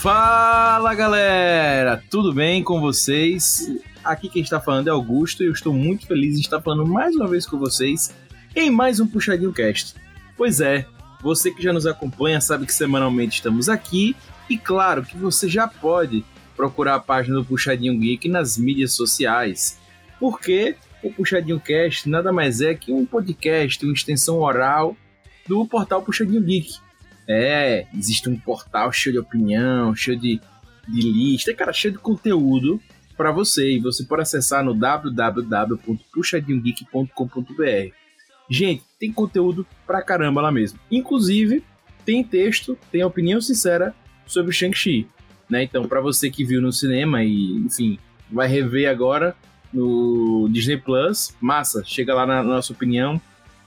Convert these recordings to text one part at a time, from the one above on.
Fala galera, tudo bem com vocês? Aqui quem está falando é Augusto e eu estou muito feliz de estar falando mais uma vez com vocês em mais um Puxadinho Cast. Pois é, você que já nos acompanha sabe que semanalmente estamos aqui e claro que você já pode procurar a página do Puxadinho Geek nas mídias sociais. Porque o Puxadinho Cast nada mais é que um podcast, uma extensão oral do portal Puxadinho Geek. É, existe um portal cheio de opinião, cheio de, de lista, cara, cheio de conteúdo para você. E você pode acessar no www.puxadinhogeek.com.br. Gente, tem conteúdo pra caramba lá mesmo. Inclusive, tem texto, tem opinião sincera sobre Shang-Chi. Né? Então, para você que viu no cinema e, enfim, vai rever agora no Disney Plus, massa, chega lá na, na nossa opinião,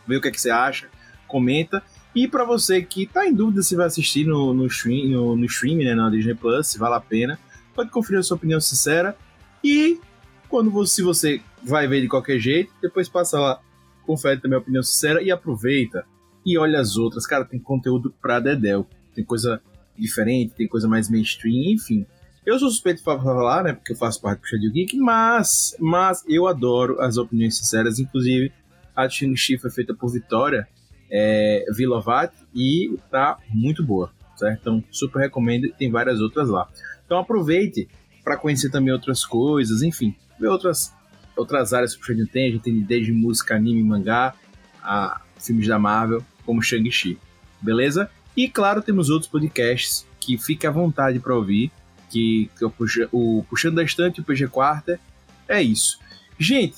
vê o que, é que você acha, comenta. E para você que tá em dúvida se vai assistir no, no stream, no, no stream, né, na Disney Plus, se vale a pena, pode conferir a sua opinião sincera. E quando você, se você vai ver de qualquer jeito, depois passa lá, confere também a opinião sincera e aproveita. E olha as outras, cara, tem conteúdo pra Dedel. Tem coisa diferente, tem coisa mais mainstream, enfim. Eu sou suspeito para falar, né, porque eu faço parte do Puxa Geek, mas, mas eu adoro as opiniões sinceras, inclusive a Shang-Chi foi feita por Vitória, é, Vilovat e tá muito boa, certo? Então, super recomendo tem várias outras lá. Então, aproveite para conhecer também outras coisas, enfim, ver outras, outras áreas que o Shang tem. A gente tem desde música, anime, mangá, a filmes da Marvel, como Shang-Chi, beleza? E claro, temos outros podcasts que fique à vontade para ouvir, que, que o, o Puxando da Estante e o PG Quarta. É isso. Gente,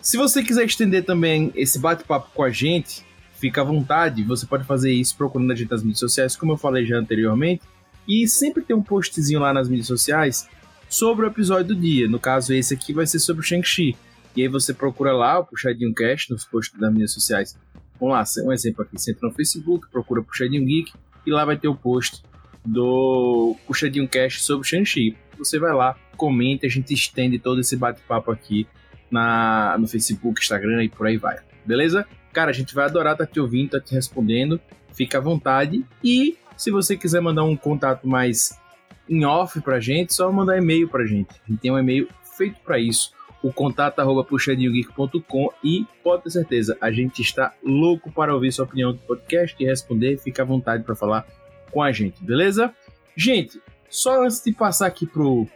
se você quiser estender também esse bate-papo com a gente, fica à vontade, você pode fazer isso procurando a gente nas mídias sociais, como eu falei já anteriormente, e sempre tem um postzinho lá nas mídias sociais sobre o episódio do dia. No caso, esse aqui vai ser sobre o Shang-Chi. E aí você procura lá o Puxadinho Cast nos posts das mídias sociais. Vamos lá, um exemplo aqui. Você entra no Facebook, procura Puxadinho Geek e lá vai ter o post do Puxadinho Cast sobre o Shang-Chi. Você vai lá, comenta, a gente estende todo esse bate-papo aqui na, no Facebook, Instagram e por aí vai. Beleza? Cara, a gente vai adorar estar tá te ouvindo, estar tá te respondendo. Fica à vontade. E se você quiser mandar um contato mais em off pra gente, só mandar e-mail pra gente. A gente tem um e-mail feito para isso. O contato arroba puxadinhogeek.com e pode ter certeza, a gente está louco para ouvir sua opinião do podcast e responder. Fica à vontade para falar com a gente, beleza? Gente, só antes de passar aqui pro,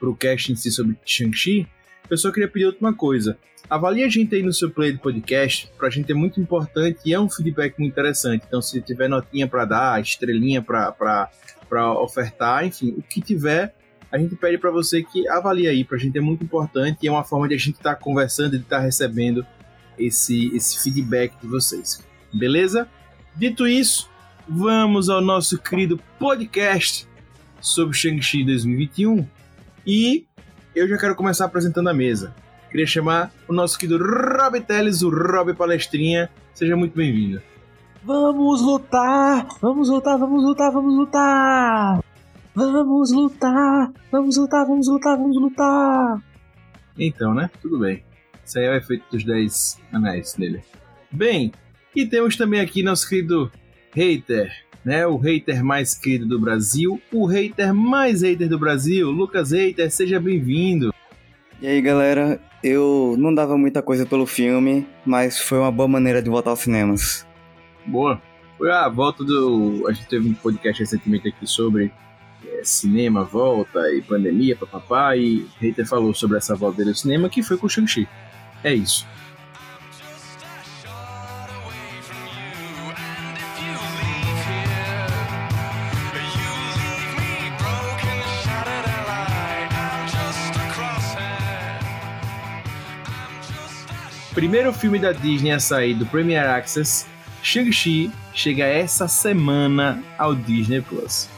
pro cast em si sobre Shang-Chi, eu só queria pedir outra coisa. Avalie a gente aí no seu play do podcast, pra gente é muito importante e é um feedback muito interessante. Então, se tiver notinha para dar, estrelinha para ofertar, enfim, o que tiver, a gente pede para você que avalie aí, pra gente é muito importante e é uma forma de a gente estar tá conversando e de estar tá recebendo esse, esse feedback de vocês. Beleza? Dito isso, vamos ao nosso querido podcast sobre Shang-Chi 2021 e eu já quero começar apresentando a mesa. Queria chamar o nosso querido Rob Teles, o Rob Palestrinha. Seja muito bem-vindo. Vamos lutar! Vamos lutar, vamos lutar, vamos lutar! Vamos lutar! Vamos lutar, vamos lutar, vamos lutar! Então, né? Tudo bem. Isso aí é o efeito dos 10 anéis dele. Bem, e temos também aqui nosso querido hater, né? O hater mais querido do Brasil, o hater mais hater do Brasil, Lucas Hater, seja bem-vindo. E aí, galera, eu não dava muita coisa pelo filme, mas foi uma boa maneira de voltar aos cinemas. Boa. Foi a volta do. A gente teve um podcast recentemente aqui sobre é, cinema, volta e pandemia, papapá, e o hater falou sobre essa volta dele ao cinema que foi com o Shang-Chi. É isso. Primeiro filme da Disney a sair do Premier Access, Shang-Chi chega essa semana ao Disney Plus.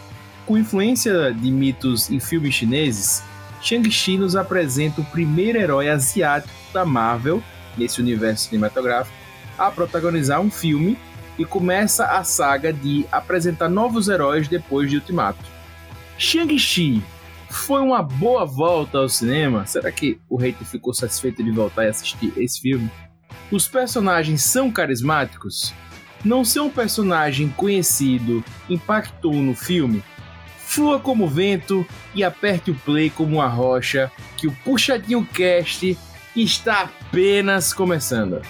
Com influência de mitos em filmes chineses, Shang-Chi nos apresenta o primeiro herói asiático da Marvel, nesse universo cinematográfico, a protagonizar um filme e começa a saga de apresentar novos heróis depois de Ultimato. Shang-Chi foi uma boa volta ao cinema? Será que o hater ficou satisfeito de voltar e assistir esse filme? Os personagens são carismáticos? Não ser um personagem conhecido impactou no filme? flua como vento e aperte o play como uma rocha, que o Puxadinho Cast está apenas começando.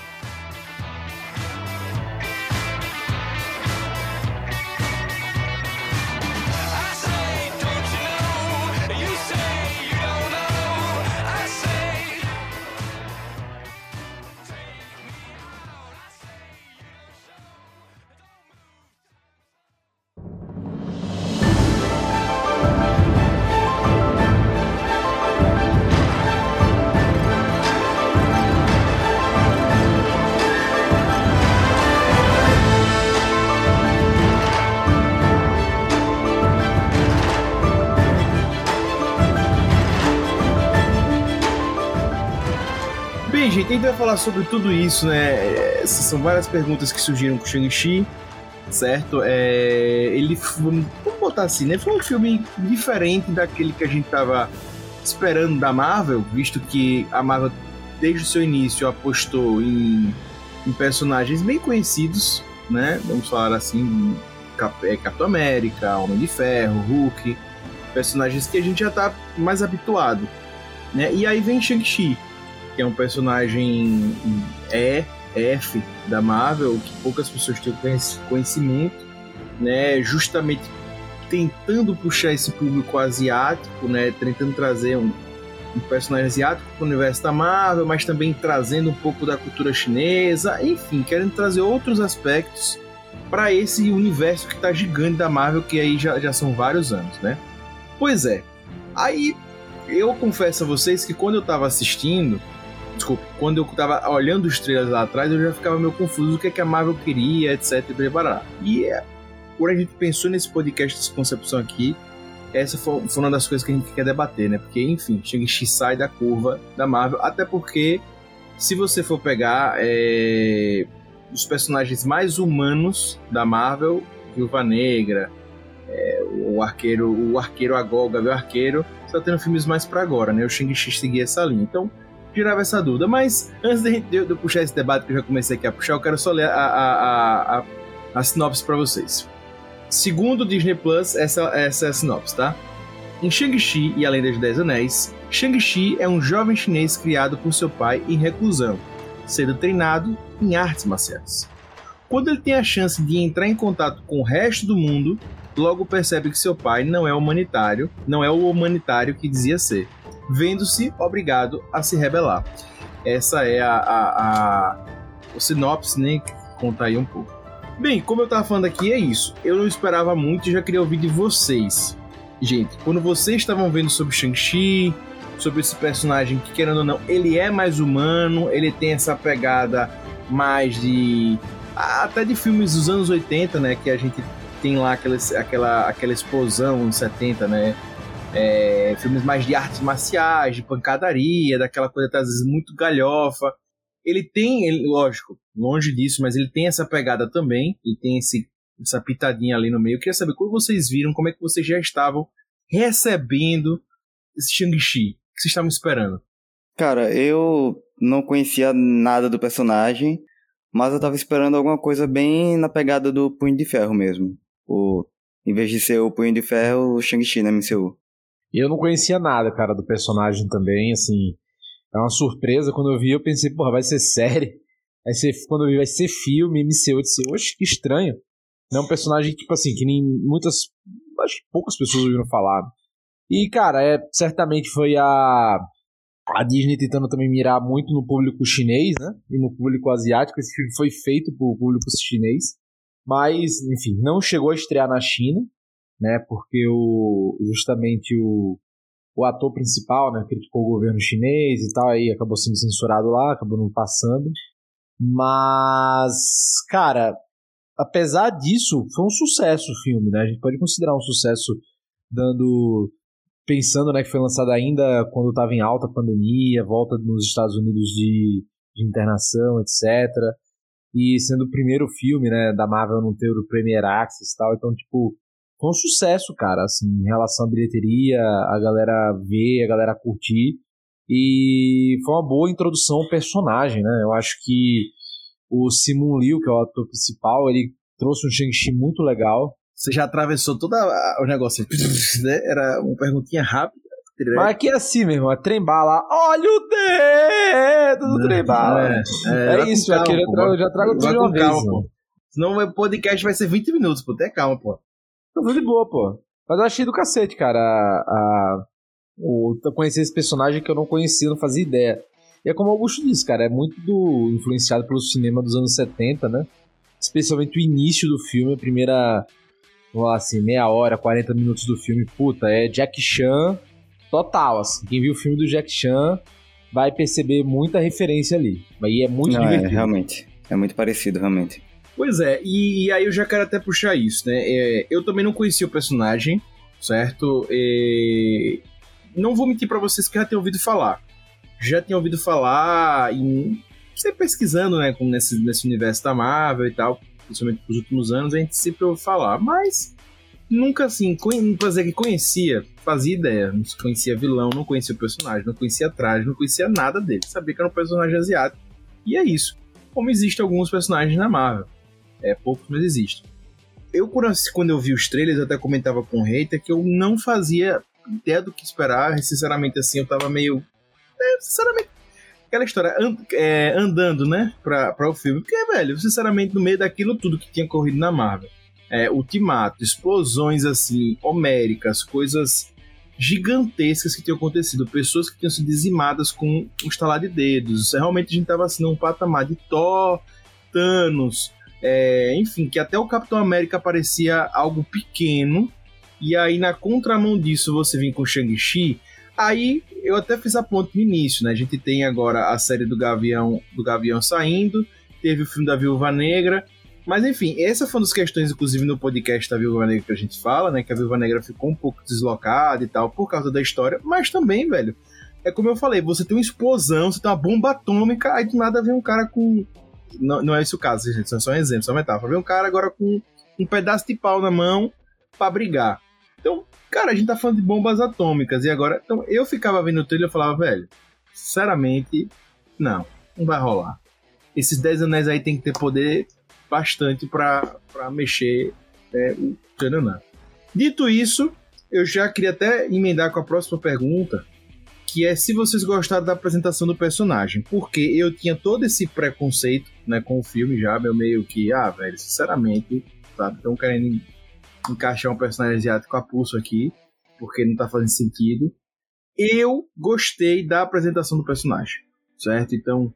Vai falar sobre tudo isso, né? Essas são várias perguntas que surgiram com o Shang-Chi, certo? É, ele, vamos botar assim, né? Foi um filme diferente daquele que a gente tava esperando da Marvel, visto que a Marvel, desde o seu início, apostou em, em personagens bem conhecidos, né? Vamos falar assim, é, Capitão América, Homem de Ferro, Hulk, personagens que a gente já tá mais habituado, né? E aí vem Shang-Chi, que é um personagem E, F da Marvel, que poucas pessoas têm conhecimento, né? Justamente tentando puxar esse público asiático, né? Tentando trazer um, um personagem asiático para o universo da Marvel, mas também trazendo um pouco da cultura chinesa, enfim, querendo trazer outros aspectos para esse universo que está gigante da Marvel, que aí já, já são vários anos, né? Pois é. Aí eu confesso a vocês que quando eu estava assistindo, Desculpa, quando eu tava olhando os trailers lá atrás, eu já ficava meio confuso do que, é que a Marvel queria, etc. E, e é, quando a gente pensou nesse podcast, essa concepção aqui, essa foi, foi, uma das coisas que a gente quer debater, né? Porque, enfim, Shang-Chi sai da curva da Marvel, até porque, se você for pegar é, os personagens mais humanos da Marvel, Viúva Negra, é, o arqueiro, o arqueiro Agol, o Arqueiro, está tendo filmes mais para agora, né? O Shang-Chi seguia essa linha. Então, tirava essa dúvida. Mas antes de, eu puxar esse debate que eu já comecei aqui a puxar, eu quero só ler a, a, a, a sinopse para vocês. Segundo o Disney Plus, essa, essa é a sinopse, tá? Em Shang-Chi e Além dos Dez Anéis, Shang-Chi é um jovem chinês criado por seu pai em reclusão, sendo treinado em artes marciais. Quando ele tem a chance de entrar em contato com o resto do mundo, logo percebe que seu pai não é humanitário, não é o humanitário que dizia ser, vendo-se obrigado a se rebelar. Essa é a, a, a o sinopse, né, que conta aí um pouco. Bem, como eu tava falando aqui, é isso. Eu não esperava muito e já queria ouvir de vocês. Gente, quando vocês estavam vendo sobre Shang-Chi, sobre esse personagem que, querendo ou não, ele é mais humano, ele tem essa pegada mais de. até de filmes dos anos 80, né? Que a gente tem lá aquela, aquela, aquela explosão nos 70, né? É, filmes mais de artes marciais, de pancadaria, daquela coisa às vezes muito galhofa. Ele tem, ele, lógico, longe disso, mas ele tem essa pegada também, e tem esse, essa pitadinha ali no meio. Eu queria saber como vocês viram, como é que vocês já estavam recebendo esse Shang-Chi, o que vocês estavam esperando? Cara, eu não conhecia nada do personagem, mas eu tava esperando alguma coisa bem na pegada do Punho de Ferro mesmo. O, em vez de ser o Punho de Ferro, o Shang-Chi na MCU. Eu não conhecia nada, cara, do personagem também, assim. É uma surpresa. Quando eu vi, eu pensei, porra, vai ser série. Aí ser, quando eu vi, vai ser filme, MCU. Eu disse, oxe, que estranho. É um personagem, tipo assim, que nem muitas. Acho que poucas pessoas ouviram falar. E, cara, é, certamente foi a. A Disney tentando também mirar muito no público chinês, né? E no público asiático. Esse filme foi feito pro público chinês. Mas, enfim, não chegou a estrear na China né? Porque o, justamente o, o ator principal, né, criticou o governo chinês e tal, aí acabou sendo censurado lá, acabou não passando. Mas, cara, apesar disso, foi um sucesso o filme, né? A gente pode considerar um sucesso dando pensando, né, que foi lançado ainda quando estava em alta pandemia, volta nos Estados Unidos de, de internação, etc. E sendo o primeiro filme, né, da Marvel não ter o Premier Access e tal, então, tipo, foi um sucesso, cara, assim, em relação à bilheteria, a galera ver, a galera curtir. E foi uma boa introdução ao personagem, né? Eu acho que o Simon Liu, que é o ator principal, ele trouxe um Shang-Chi muito legal. Você já atravessou todo o negócio, né? Era uma perguntinha rápida. Mas aqui é assim, meu irmão, é trem-bala. Olha o dedo do trem-bala. É, é, é isso, calma, aqui eu, trago, já trago tudo de uma vez. Calma, pô. Senão o podcast vai ser 20 minutos, pô. Até calma, pô. Tudo de boa, pô. Mas eu achei do cacete, cara. A, a, o, conhecer esse personagem que eu não conhecia, não fazia ideia. E é como o Augusto disse, cara, é muito do, influenciado pelo cinema dos anos 70, né? Especialmente o início do filme, a primeira, vamos lá, assim, meia hora, 40 minutos do filme, puta, é Jack Chan total, assim. Quem viu o filme do Jack Chan vai perceber muita referência ali. Aí é muito Não, é, divertido. É, realmente. É muito parecido, realmente. Pois é, e, e, aí eu já quero até puxar isso, né? É, eu também não conhecia o personagem, certo? E não vou mentir para vocês que já tenho ouvido falar. Já tinha ouvido falar em. Você pesquisando, né? Nesse, nesse universo da Marvel e tal, principalmente nos últimos anos, a gente sempre ouviu falar, mas nunca assim, pra dizer que conhecia, fazia ideia. Não conhecia vilão, não conhecia o personagem, não conhecia traje, não conhecia nada dele. Sabia que era um personagem asiático. E é isso. Como existem alguns personagens na Marvel. É, poucos, mas existem. Eu, quando eu vi os trailers, eu até comentava com o hater que eu não fazia ideia do que esperar. Sinceramente, assim, eu tava meio. É, sinceramente, aquela história and, é, andando, né, pra, pra o filme. Porque, velho, sinceramente, no meio daquilo tudo que tinha corrido na Marvel, é, ultimato, explosões assim, homéricas, coisas gigantescas que tinham acontecido, pessoas que tinham sido dizimadas com um estalar de dedos. Realmente a gente tava assim num patamar de Thor, Thanos, é, enfim, que até o Capitão América parecia algo pequeno, e aí na contramão disso você vem com Shang-Chi, aí eu até fiz a ponte no início, né? A gente tem agora a série do Gavião, do Gavião saindo, teve o filme da Viúva Negra, mas enfim, essa foi uma das questões, inclusive, no podcast da Viúva Negra que a gente fala, né? Que a Viúva Negra ficou um pouco deslocada e tal, por causa da história, mas também, velho, é como eu falei, você tem uma explosão, você tem uma bomba atômica, aí do nada vem um cara com não, não é esse o caso, gente, isso é só um exemplo, só uma metáfora. Vem um cara agora com um pedaço de pau na mão para brigar. Então, cara, a gente tá falando de bombas atômicas e agora. Então, eu ficava vendo o trailer e falava, velho, sinceramente, não, não vai rolar. Esses 10 anéis aí tem que ter poder bastante para mexer é, o Tananã. Dito isso, eu já queria até emendar com a próxima pergunta, que é se vocês gostaram da apresentação do personagem, porque eu tinha todo esse preconceito, né, com o filme já, meu meio que, ah, velho, sinceramente, sabe, estão querendo encaixar um personagem asiático a pulso aqui, porque não tá fazendo sentido. Eu gostei da apresentação do personagem, certo? Então,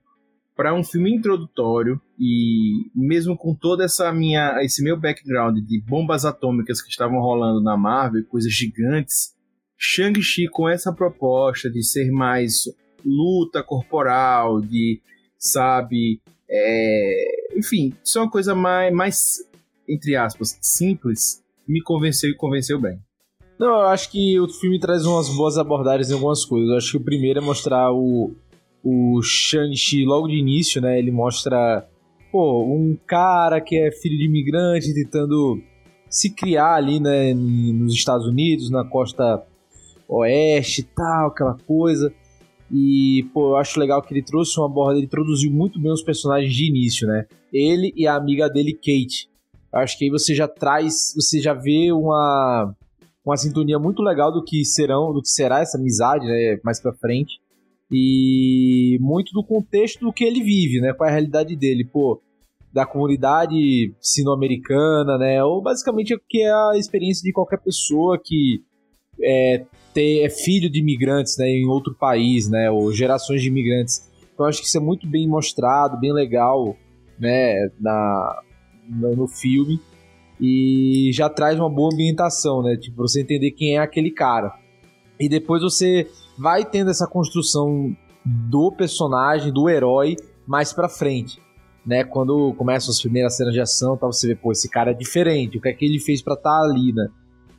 para um filme introdutório e mesmo com toda essa minha esse meu background de bombas atômicas que estavam rolando na Marvel, coisas gigantes, Shang-Chi com essa proposta de ser mais luta corporal, de, sabe, é, enfim, isso é uma coisa mais, mais, entre aspas, simples, me convenceu e convenceu bem. Não, eu acho que o filme traz umas boas abordagens em algumas coisas. Eu acho que o primeiro é mostrar o, o Shang-Chi logo de início, né? Ele mostra, pô, um cara que é filho de imigrante tentando se criar ali, né, nos Estados Unidos, na costa oeste e tal, aquela coisa. E, pô, eu acho legal que ele trouxe uma borda, ele introduziu muito bem os personagens de início, né? Ele e a amiga dele, Kate. Eu acho que aí você já traz, você já vê uma, uma sintonia muito legal do que serão, do que será essa amizade, né, mais pra frente. E muito do contexto do que ele vive, né? Qual é a realidade dele, pô, da comunidade sino-americana, né? Ou basicamente o que é a experiência de qualquer pessoa que é, ter, é filho de imigrantes né, em outro país, né, ou gerações de imigrantes. Então acho que isso é muito bem mostrado, bem legal né, na, no, filme e já traz uma boa ambientação, né, tipo, você entender quem é aquele cara. E depois você vai tendo essa construção do personagem, do herói, mais pra frente. Né, quando começam as primeiras cenas de ação, tá, você vê, pô, esse cara é diferente, o que é que ele fez para estar tá ali, né?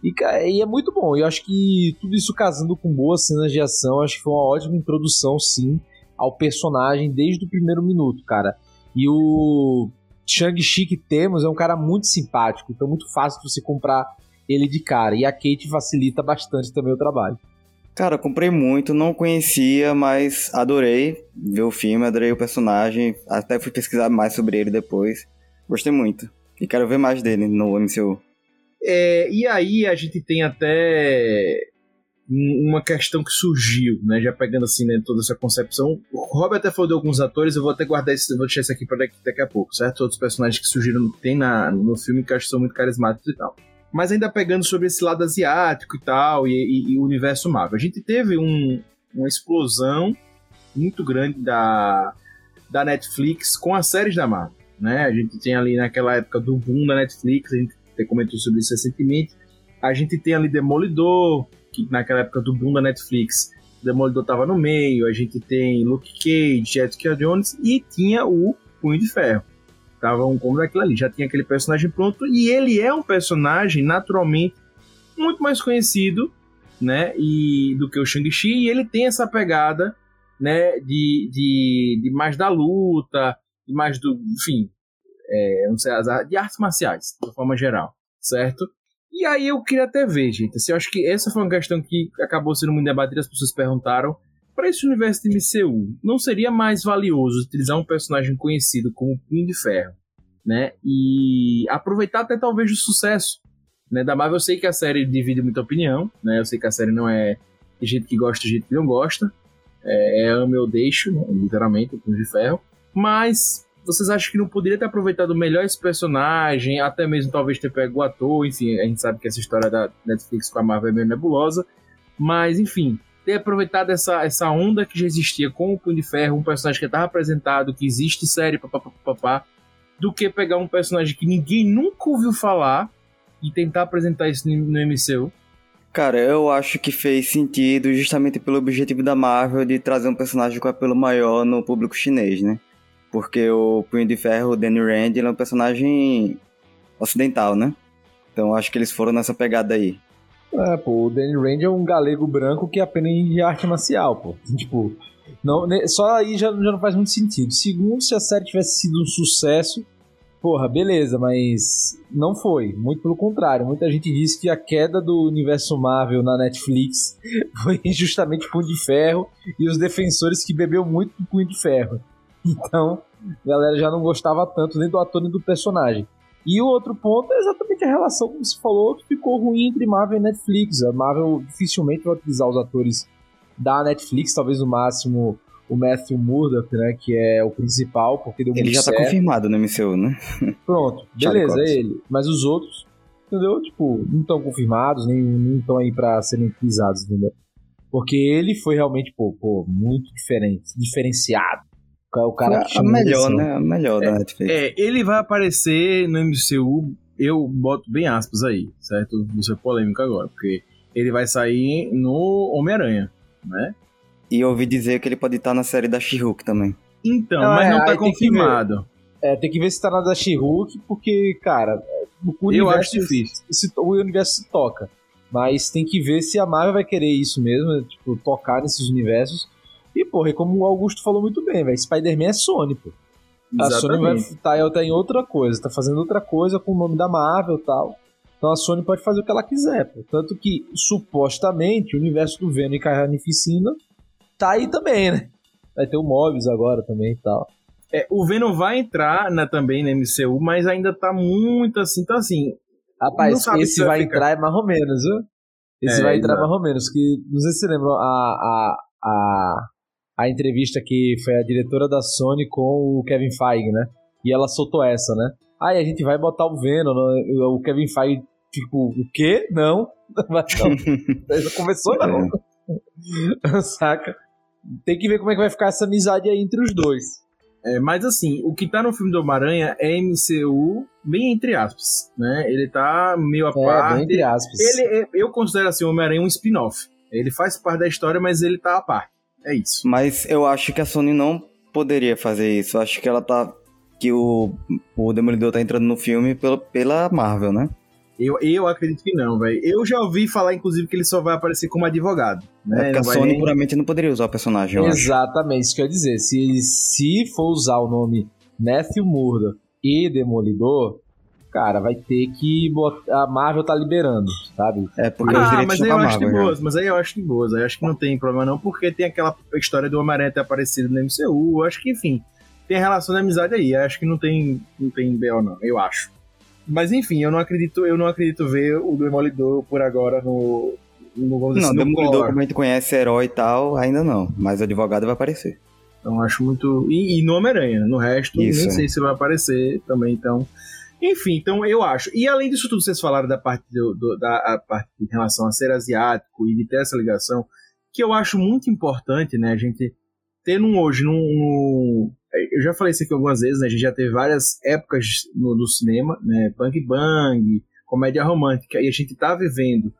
E, e, é muito bom. Eu acho que tudo isso casando com boas cenas de ação, acho que foi uma ótima introdução, sim, ao personagem desde o primeiro minuto, cara. E o Shang-Chi que temos é um cara muito simpático, então é muito fácil você comprar ele de cara. E a Kate facilita bastante também o trabalho. Cara, comprei muito, não conhecia, mas adorei ver o filme, adorei o personagem, até fui pesquisar mais sobre ele depois. Gostei muito. E quero ver mais dele no MCU. É, e aí a gente tem até uma questão que surgiu, né? Já pegando assim, né, toda essa concepção. O Robert até falou de alguns atores, eu vou até guardar esse, vou deixar isso aqui para daqui, daqui, a pouco, certo? Outros personagens que surgiram tem na, no filme que acho que são muito carismáticos e tal. Mas ainda pegando sobre esse lado asiático e tal, e, e, e o universo Marvel. A gente teve um, uma explosão muito grande da, da Netflix com as séries da Marvel. Né? A gente tem ali naquela época do boom da Netflix, a gente comentou sobre isso recentemente. A gente tem ali Demolidor, que naquela época do boom da Netflix, Demolidor tava no meio. A gente tem Luke Cage, Jessica Jones e tinha o Punho de Ferro. Tava um como daquilo ali, já tinha aquele personagem pronto e ele é um personagem naturalmente muito mais conhecido, né, e do que o Shang-Chi, e ele tem essa pegada, né, de, de, de mais da luta, mais do, enfim, é, não sei, de artes marciais, de forma geral, certo? E aí eu queria até ver, gente. Assim, eu acho que essa foi uma questão que acabou sendo muito debatida, as pessoas perguntaram. Para esse universo de MCU, não seria mais valioso utilizar um personagem conhecido como Punho de Ferro, né? E aproveitar até talvez o sucesso, né? Da Marvel eu sei que a série divide muita opinião, né? Eu sei que a série não é de gente que gosta, de gente que não gosta. É, é ou deixo, né? literalmente, o Punho de Ferro. Mas vocês acham que não poderia ter aproveitado melhor esse personagem, até mesmo talvez ter pego o ator, enfim, a gente sabe que essa história da Netflix com a Marvel é meio nebulosa, mas enfim, ter aproveitado essa, essa onda que já existia com o Punho de Ferro, um personagem que estava apresentado, que existe série, papapá, do que pegar um personagem que ninguém nunca ouviu falar e tentar apresentar isso no, no MCU. Cara, eu acho que fez sentido justamente pelo objetivo da Marvel de trazer um personagem com apelo maior no público chinês, né? Porque o Punho de Ferro, o Danny Rand, ele é um personagem ocidental, né? Então acho que eles foram nessa pegada aí. É, pô, o Danny Rand é um galego branco que aprende arte marcial, pô. Tipo, não, só aí já, já não faz muito sentido. Segundo, se a série tivesse sido um sucesso, porra, beleza, mas não foi. Muito pelo contrário. Muita gente disse que a queda do universo Marvel na Netflix foi justamente Punho de Ferro e os defensores que bebeu muito do Punho de Ferro. Então, a galera já não gostava tanto nem do ator nem do personagem. E o outro ponto é exatamente a relação, como você falou, que ficou ruim entre Marvel e Netflix. A Marvel dificilmente vai utilizar os atores da Netflix, talvez no máximo o Matthew Murdock, né, que é o principal, porque deu Ele já tá confirmado no MCU, né? Pronto, beleza, é ele. Mas os outros, entendeu? Tipo, não estão confirmados, nem estão aí para serem utilizados, entendeu? Porque ele foi realmente, pô, pô, muito diferente, diferenciado o cara é a melhor, né? A melhor é, da Netflix. É, ele vai aparecer no MCU, eu boto bem aspas aí, certo? Isso é polêmico agora, porque ele vai sair no Homem-Aranha, né? E eu ouvi dizer que ele pode estar na série da She-Hulk também. Então, mas é, não tá confirmado. É, tem que ver se tá na da She-Hulk, porque, cara, o eu acho difícil. Se, o universo se toca. Mas tem que ver se a Marvel vai querer isso mesmo, tipo, tocar nesses universos. E, porra, e como o Augusto falou muito bem, velho, Spider-Man é Sony, pô. A Sony vai tá, tá em outra coisa, tá fazendo outra coisa com o nome da Marvel e tal. Então a Sony pode fazer o que ela quiser, pô. Tanto que, supostamente, o universo do Venom e Carnificina tá aí também, né? Vai ter o Mobius agora também e tal. É, o Venom vai entrar na, também na MCU, mas ainda tá muito assim, então assim. Rapaz, esse vai ficar... entrar é mais ou menos, viu? Esse é, vai entrar exato. mais ou menos. Que, não sei se você lembra, a, a, a, a entrevista que foi a diretora da Sony com o Kevin Feige, né? E ela soltou essa, né? Aí ah, a gente vai botar o Venom, né? o Kevin Feige, tipo, o quê? Não. não. Começou não. É. Saca? Tem que ver como é que vai ficar essa amizade aí entre os dois. É, mas assim, o que tá no filme do Homem-Aranha é MCU, bem entre aspas, né? Ele tá meio a é, parte. Entre aspas. Ele, eu considero assim, o Homem-Aranha um spin-off. Ele faz parte da história, mas ele tá a parte. É isso. Mas eu acho que a Sony não poderia fazer isso. Eu acho que ela tá. Que o, o Demolidor tá entrando no filme pela, pela Marvel, né? Eu, eu acredito que não, velho. Eu já ouvi falar, inclusive, que ele só vai aparecer como advogado. Né? É porque a Sony nem... puramente não poderia usar o personagem, Exatamente, isso quer dizer. Se, se for usar o nome Matthew Murdock e Demolidor, cara, vai ter que botar. A Marvel tá liberando, sabe? É, porque ah, os direitos mas aí eu acho de boas, mas aí eu acho de boas, aí eu acho que não tem problema não, porque tem aquela história do Homem-Aranha ter aparecido no MCU, eu acho que, enfim, tem relação de amizade aí, eu acho que não tem, não tem BO não, eu acho. Mas enfim, eu não acredito, eu não acredito ver o Demolidor por agora no. no vamos dizer Não, assim, no Demolidor, como a gente conhece herói e tal, ainda não. Mas o advogado vai aparecer. Então acho muito. E, e no Homem-Aranha, no resto, Isso, nem é. sei se vai aparecer também, então. Enfim, então eu acho. E além disso tudo, vocês falaram da parte, do, do- da parte em relação a ser asiático e de ter essa ligação, que eu acho muito importante, né? A gente ter num hoje, num, num- Eu já falei isso aqui algumas vezes, né? A gente já teve várias épocas no, cinema, né? Bang Bang, comédia romântica, e a gente tá vivendo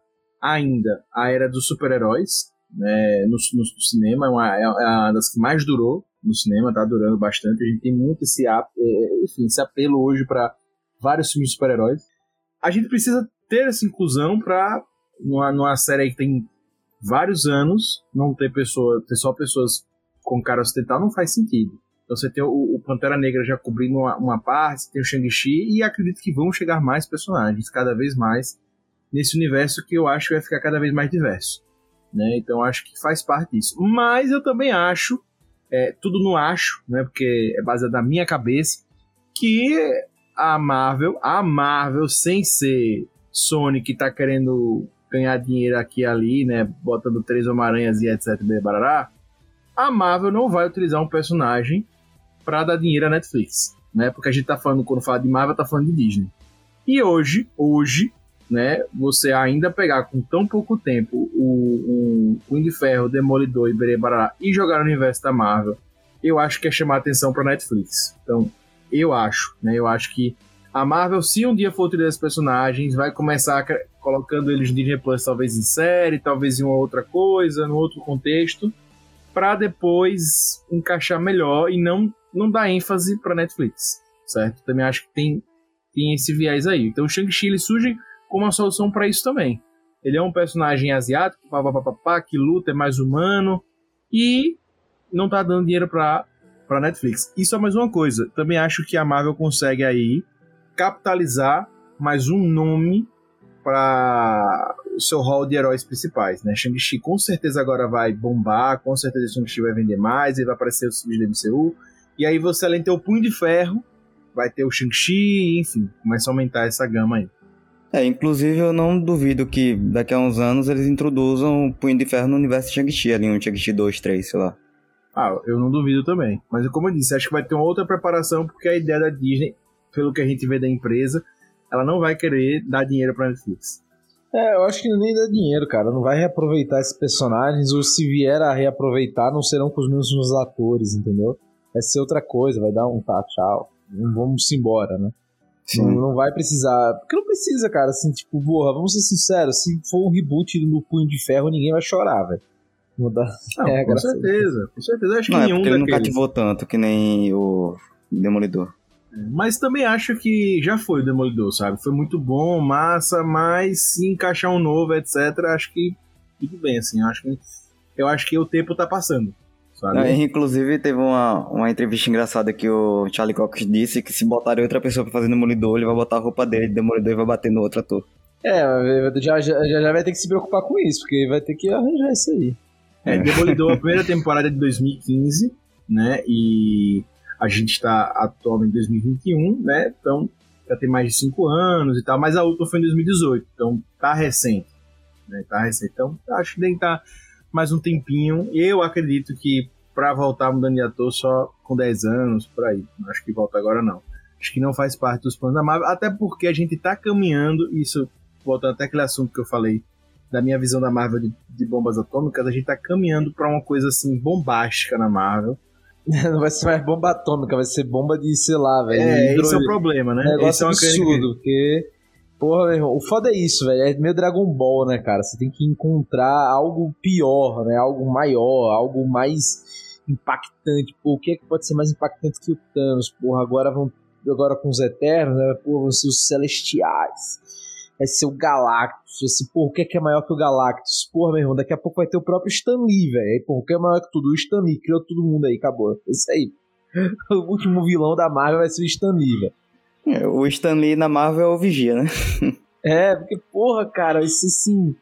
ainda a era dos super-heróis, né, no, no- no cinema, é uma, é uma das que mais durou no cinema, tá durando bastante. A gente tem muito esse, ap- é, enfim, esse apelo hoje para vários filmes de super-heróis. A gente precisa ter essa inclusão para numa, numa série que tem vários anos, não ter pessoa, ter só pessoas com cara ocidental não faz sentido. Então você tem o, o Pantera Negra já cobrindo uma, uma parte, tem o Shang-Chi e acredito que vão chegar mais personagens, cada vez mais, nesse universo que eu acho que vai ficar cada vez mais diverso. Né? Então acho que faz parte disso. Mas eu também acho, é, tudo no acho, né? porque é baseado na minha cabeça, que a Marvel, a Marvel, sem ser Sony que tá querendo ganhar dinheiro aqui e ali, né? Botando três Homem-Aranhas e etc. Barará, a Marvel não vai utilizar um personagem para dar dinheiro à Netflix, né? Porque a gente tá falando, quando fala de Marvel, tá falando de Disney. E hoje, hoje, né, você ainda pegar com tão pouco tempo o, o Punho de Ferro, Demolidor e Barará e jogar no universo da Marvel, eu acho que é chamar atenção pra Netflix. Então, eu acho, né? Eu acho que a Marvel, se um dia for utilizar esses personagens, vai começar colocando eles no Disney Plus, talvez em série, talvez em uma outra coisa, num outro contexto, para depois encaixar melhor e não, não dar ênfase para Netflix, certo? Também acho que tem, tem esse viés aí. Então o Shang-Chi surge como uma solução para isso também. Ele é um personagem asiático, pá, pá, pá, pá, que luta, é mais humano e não tá dando dinheiro para para Netflix. E só mais uma coisa, também acho que a Marvel consegue aí capitalizar mais um nome para o seu hall de heróis principais, né? Shang-Chi com certeza agora vai bombar, com certeza Shang-Chi vai vender mais, ele vai aparecer os filmes do MCU. E aí você além de ter o Punho de Ferro, vai ter o Shang-Chi, enfim, começa a aumentar essa gama aí. É, inclusive eu não duvido que daqui a uns anos eles introduzam o Punho de Ferro no universo Shang-Chi, ali um Shang-Chi 2, 3, sei lá. Ah, eu não duvido também. Mas como eu disse, acho que vai ter uma outra preparação, porque a ideia da Disney, pelo que a gente vê da empresa, ela não vai querer dar dinheiro pra Netflix. É, eu acho que nem dá dinheiro, cara. Não vai reaproveitar esses personagens, ou se vier a reaproveitar, não serão com os mesmos atores, entendeu? Vai ser outra coisa, vai dar um tá, tchau. Vamos embora, né? Sim. Não, não vai precisar. Porque não precisa, cara. Assim, tipo, porra, vamos ser sinceros. Se for um reboot no Punho de Ferro, ninguém vai chorar, velho. Não dá. Não, É, com certeza, com certeza. Acho que Não, é nenhum ele não daqueles. cativou tanto que nem o Demolidor. Mas também acho que já foi o Demolidor, sabe? Foi muito bom, massa, mas se encaixar um novo, etc., acho que tudo bem, assim. Acho que, eu acho que o tempo tá passando, sabe? É, inclusive, teve uma, uma entrevista engraçada que o Charlie Cox disse que se botarem outra pessoa pra fazer Demolidor, ele vai botar a roupa dele de Demolidor e vai bater no outro ator. É, já, já, já vai ter que se preocupar com isso, porque vai ter que arranjar isso aí. É, Demolidor, a primeira temporada é de 2015, né? E a gente está atualmente em 2021, né? Então já tem mais de 5 anos e tal, mas a última foi em 2018, então tá recente. Né? Tá recente. Então acho que tem que estar mais um tempinho. Eu acredito que para voltar mudando de ator só com 10 anos, por aí. Não Acho que volta agora não. Acho que não faz parte dos planos da Marvel, até porque a gente tá caminhando, isso voltando até aquele assunto que eu falei da minha visão da Marvel de, de bombas atômicas, a gente tá caminhando pra uma coisa assim bombástica na Marvel. Não vai ser mais bomba atômica, vai ser bomba de, sei lá, velho. É, hidro- esse é o problema, né? Esse Negócio é coisa que- absurdo, porque. Porra, meu irmão, o foda é isso, velho. É meio Dragon Ball, né, cara? Você tem que encontrar algo pior, né? Algo maior, algo mais impactante. Pô, o que é que pode ser mais impactante que o Thanos? Porra, agora vão. Agora com os Eternos, né? Porra, vão ser os Celestiais. Vai ser o Galactus. Assim, porra, o que é que é maior que o Galactus? Porra, meu irmão, daqui a pouco vai ter o próprio Stan Lee, velho. Porra, o que é maior que tudo? O Stan Lee. Criou todo mundo aí, acabou. É Isso aí. O último vilão da Marvel vai ser o Stan Lee, velho. É, o Stan Lee na Marvel é o Vigia, né? É, porque, porra, cara, vai ser assim,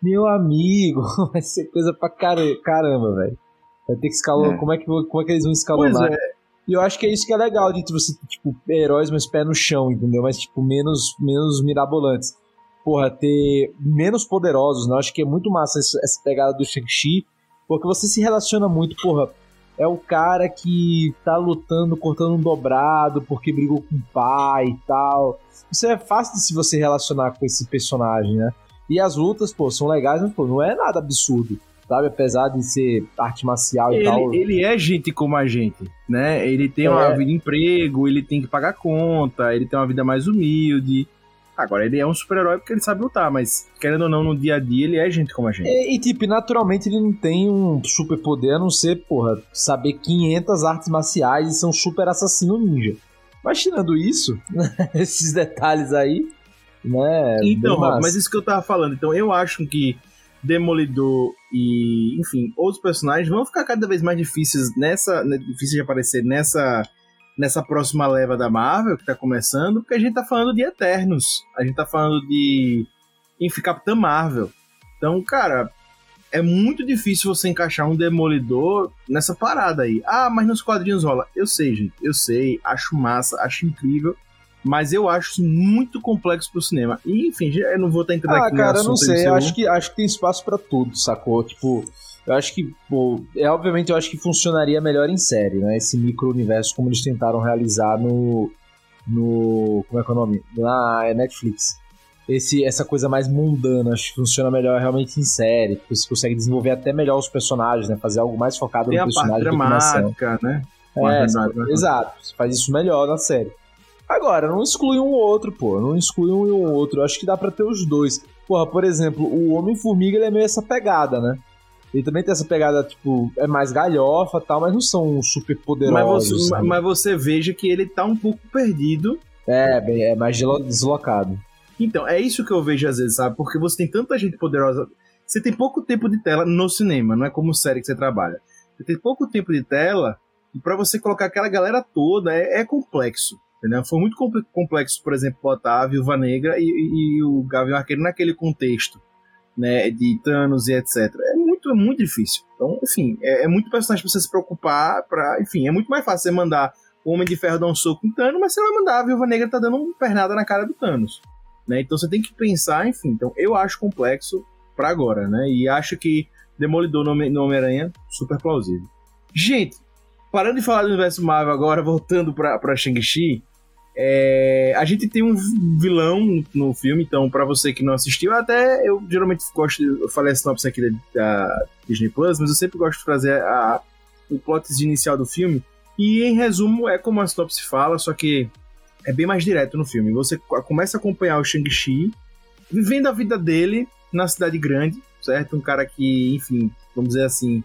meu amigo, vai ser coisa pra cara- caramba, velho. Vai ter que escalonar. É. Como, é que, como é que eles vão escalonar? é. E eu acho que é isso que é legal de você, tipo, heróis, mas pé no chão, entendeu? Mas, tipo, menos, menos mirabolantes. Porra, ter menos poderosos, né? Eu acho que é muito massa essa, pegada do Shang-Chi, porque você se relaciona muito, porra. É o cara que tá lutando, cortando um dobrado porque brigou com o pai e tal. Isso é fácil de se você relacionar com esse personagem, né? E as lutas, pô, são legais, mas, pô, não é nada absurdo sabe? Apesar de ser arte marcial e ele, tal. Ele é gente como a gente, né? Ele tem é. uma vida de emprego, ele tem que pagar conta, ele tem uma vida mais humilde. Agora, ele é um super-herói porque ele sabe lutar, mas querendo ou não, no dia a dia, ele é gente como a gente. E, e tipo, naturalmente ele não tem um super poder a não ser, porra, saber 500 artes marciais e ser um super assassino ninja. Mas tirando isso, esses detalhes aí, né? Então, mas isso que eu tava falando. Então, eu acho que Demolidor e, enfim, outros personagens vão ficar cada vez mais difíceis nessa, né, difíceis de aparecer nessa nessa próxima leva da Marvel que tá começando, porque a gente tá falando de Eternos, a gente tá falando de enfim, Capitã Marvel. Então, cara, é muito difícil você encaixar um Demolidor nessa parada aí. Ah, mas nos quadrinhos rola. Eu sei, gente, eu sei, acho massa, acho incrível, mas eu acho isso muito complexo pro cinema. E, enfim, eu não vou estar entrando ah, aqui cara, eu não sei, acho que, acho que tem espaço para tudo, sacou? Tipo, eu acho que, pô, é, obviamente eu acho que funcionaria melhor em série, né? Esse micro-universo como eles tentaram realizar no, no, como é que é o nome? Na Netflix. Esse, essa coisa mais mundana, acho que funciona melhor realmente em série, porque você consegue desenvolver até melhor os personagens, né? Fazer algo mais focado tem no personagem do que na ação. né? É, exato. Você faz isso melhor na série. Agora, não exclui um ou outro, pô. Não exclui um e o outro. Acho que dá para ter os dois. Porra, por exemplo, o Homem-Formiga ele é meio essa pegada, né? Ele também tem essa pegada, tipo, é mais galhofa tal, mas não são super poderosos. Mas você, mas você veja que ele tá um pouco perdido. É, bem, é mais deslocado. Então, é isso que eu vejo às vezes, sabe? Porque você tem tanta gente poderosa. Você tem pouco tempo de tela no cinema, não é como série que você trabalha. Você tem pouco tempo de tela e para você colocar aquela galera toda é, é complexo. Entendeu? Foi muito complexo, por exemplo, botar a Viúva Negra e, e, e o Gavião Arqueiro naquele contexto, né, de Thanos e etc. É muito, é muito difícil. Então, enfim, é, é muito personagem pra você se preocupar para, enfim, é muito mais fácil você mandar o Homem de Ferro dar um soco em Thanos, mas você vai mandar a Viúva Negra tá dando uma pernada na cara do Thanos, né? Então você tem que pensar, enfim. Então eu acho complexo para agora, né? E acho que Demolidor no Homem-Aranha super plausível. Gente, parando de falar do universo Marvel agora, voltando pra, pra Shang-Chi, é, a gente tem um vilão no filme, então, para você que não assistiu, até eu geralmente gosto, eu falei a sinopse aqui da, da, Disney Plus, mas eu sempre gosto de trazer a, o plot inicial do filme. E em resumo, é como a sinopse fala, só que é bem mais direto no filme. Você começa a acompanhar o Shang-Chi vivendo a vida dele na cidade grande, certo? Um cara que, enfim, vamos dizer assim,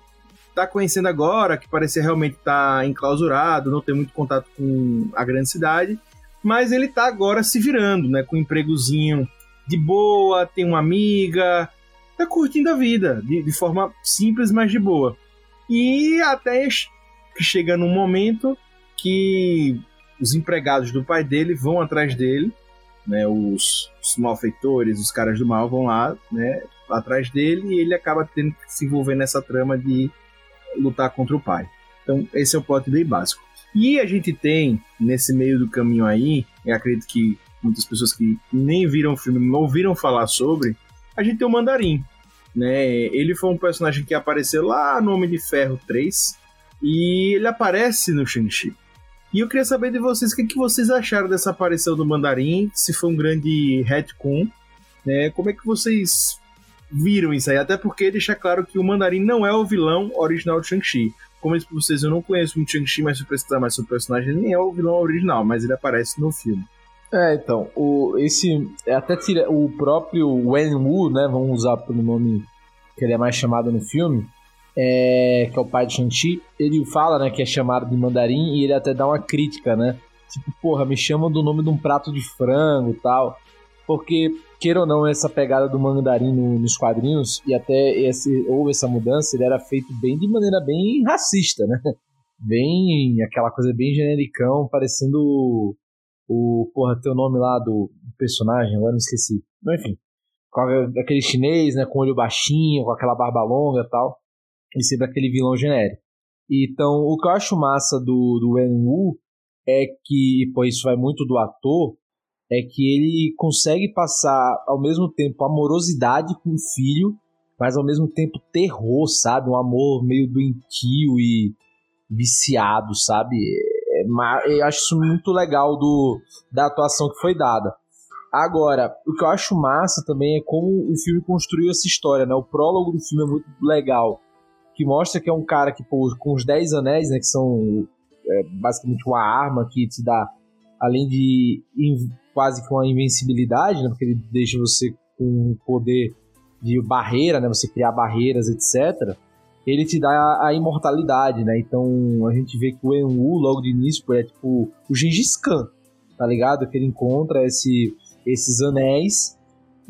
tá conhecendo agora, que parecia realmente estar tá enclausurado, não tem muito contato com a grande cidade mas ele tá agora se virando, né? Com um empregozinho de boa, tem uma amiga, tá curtindo a vida de, de forma simples, mas de boa. E até que chega num momento que os empregados do pai dele vão atrás dele, né? Os, os malfeitores, os caras do mal vão lá, né? Atrás dele e ele acaba tendo que se envolver nessa trama de lutar contra o pai. Então, esse é o plot bem básico. E a gente tem, nesse meio do caminho aí, eu acredito que muitas pessoas que nem viram o filme não ouviram falar sobre, a gente tem o Mandarim. Né? Ele foi um personagem que apareceu lá no Homem de Ferro 3 e ele aparece no Shang-Chi. E eu queria saber de vocês o que, que vocês acharam dessa aparição do Mandarim, se foi um grande retcon, né? Como é que vocês viram isso aí? Até porque deixa claro que o Mandarim não é o vilão original do Shang-Chi como eu disse pra vocês, eu não conheço muito Shang-Chi, mas se eu pesquisar mais sobre o personagem, ele nem é o vilão original, mas ele aparece no filme. É, então, o, esse. É até tira, o próprio Wen Wu, né? Vamos usar pelo nome que ele é mais chamado no filme, é, que é o pai de Shang-Chi. Ele fala, né, que é chamado de mandarim e ele até dá uma crítica, né? Tipo, porra, me chamam do nome de um prato de frango tal. Porque queira ou não, essa pegada do mandarim no, nos quadrinhos, e até esse, houve essa mudança, ele era feito bem de maneira bem racista, né? Bem, aquela coisa bem genericão, parecendo o, porra, teu nome lá do, personagem, agora não esqueci. Mas enfim, com aquele chinês, né, com olho baixinho, com aquela barba longa e tal, e sempre aquele vilão genérico. Então, o que eu acho massa do, do Wen Wu é que, pô, isso vai muito do ator, é que ele consegue passar ao mesmo tempo amorosidade com o filho, mas ao mesmo tempo terror, sabe? Um amor meio doentio e viciado, sabe? É, eu acho isso muito legal do, da atuação que foi dada. Agora, o que eu acho massa também é como o filme construiu essa história, né? O prólogo do filme é muito legal, que mostra que é um cara que, pô, com os 10 anéis, né, que são é, basicamente uma arma que te dá, além de quase que uma invencibilidade, né, porque ele deixa você com poder de barreira, né, você criar barreiras, etc., ele te dá a, a imortalidade, né? Então a gente vê que o Enwu, logo de início, é tipo o Gengis Khan, tá ligado? Que ele encontra esse, esses anéis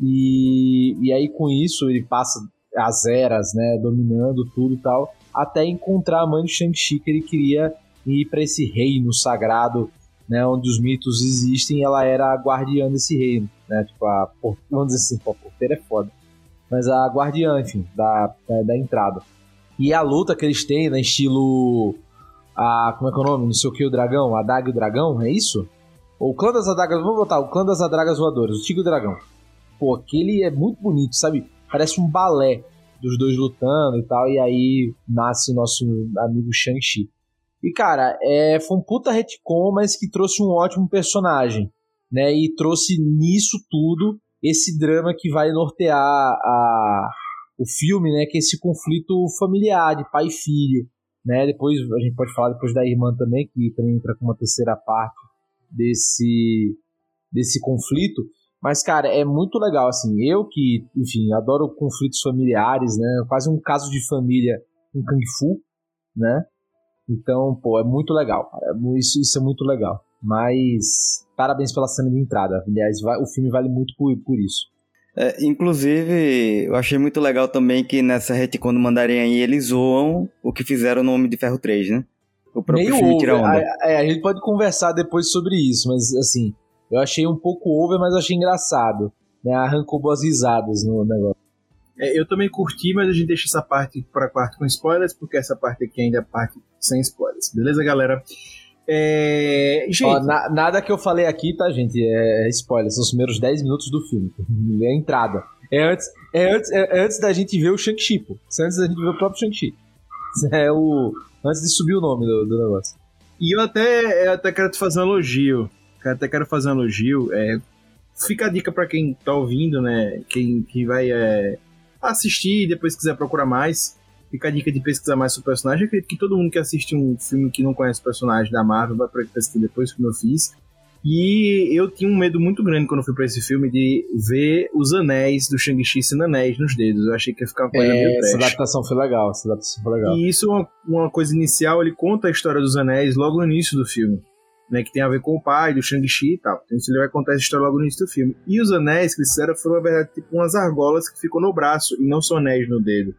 e, e aí com isso ele passa as eras, né? Dominando tudo e tal, até encontrar a mãe de Shang-Chi que ele queria ir para esse reino sagrado, né? Onde os mitos existem ela era a guardiã desse reino, né? Tipo, a, vamos dizer assim, a porteira é foda. Mas a guardiã, enfim, da, da, da entrada. E a luta que eles têm, né, estilo. A, como é que é o nome? Não sei o que, o dragão? A Daga e o Dragão, é isso? O clã das adagas, vamos botar, o clã das adagas voadoras, o Tigre e o Dragão. Pô, aquele é muito bonito, sabe? Parece um balé dos dois lutando e tal, e aí nasce nosso amigo Shang-Chi. E cara, é, foi um puta retcon, mas que trouxe um ótimo personagem, né? E trouxe nisso tudo esse drama que vai nortear a, o filme, né, que é esse conflito familiar de pai e filho, né? Depois a gente pode falar depois da irmã também, que também entra com uma terceira parte desse desse conflito. Mas cara, é muito legal assim. Eu que, enfim, adoro conflitos familiares, né? Quase um caso de família em Kung Fu, né? Então, pô, é muito legal. Cara. Isso, isso é muito legal. Mas parabéns pela cena de entrada. Aliás, o filme vale muito por, por isso. É, inclusive, eu achei muito legal também que nessa retcon do Mandarim aí eles zoam o que fizeram no Homem de Ferro 3, né? O próprio Meio filme tira onda. É, a gente pode conversar depois sobre isso, mas assim, eu achei um pouco over, mas eu achei engraçado. Né? Arrancou boas risadas no negócio. É, eu também curti, mas a gente deixa essa parte para quarto com spoilers, porque essa parte aqui ainda é parte sem spoilers. Beleza, galera? É... Gente... Ó, na, nada que eu falei aqui, tá, gente? É, é spoiler, são os primeiros 10 minutos do filme. É a entrada. É antes, é antes, é antes da gente ver o Shang-Chi, pô. É antes da gente ver o próprio Shang-Chi. É o. Antes de subir o nome do, do negócio. E eu até, eu até quero te fazer um elogio. Eu até quero fazer um elogio. É, fica a dica para quem tá ouvindo, né? Quem, quem vai é, assistir e depois quiser procurar mais. Fica a dica de pesquisar mais sobre o personagem. Eu acredito que todo mundo que assiste um filme que não conhece o personagem da Marvel vai pesquisar depois, como eu fiz. E eu tinha um medo muito grande quando fui pra esse filme de ver os anéis do Shang-Chi sendo anéis nos dedos. Eu achei que ia ficar uma coisa é, meio Essa adaptação foi legal, essa adaptação foi legal. E isso, uma, uma coisa inicial, ele conta a história dos anéis logo no início do filme. Né, que tem a ver com o pai do Shang-Chi e tal. Então ele vai contar essa história logo no início do filme. E os anéis que eles fizeram foram, na verdade, tipo umas argolas que ficam no braço e não são anéis no dedo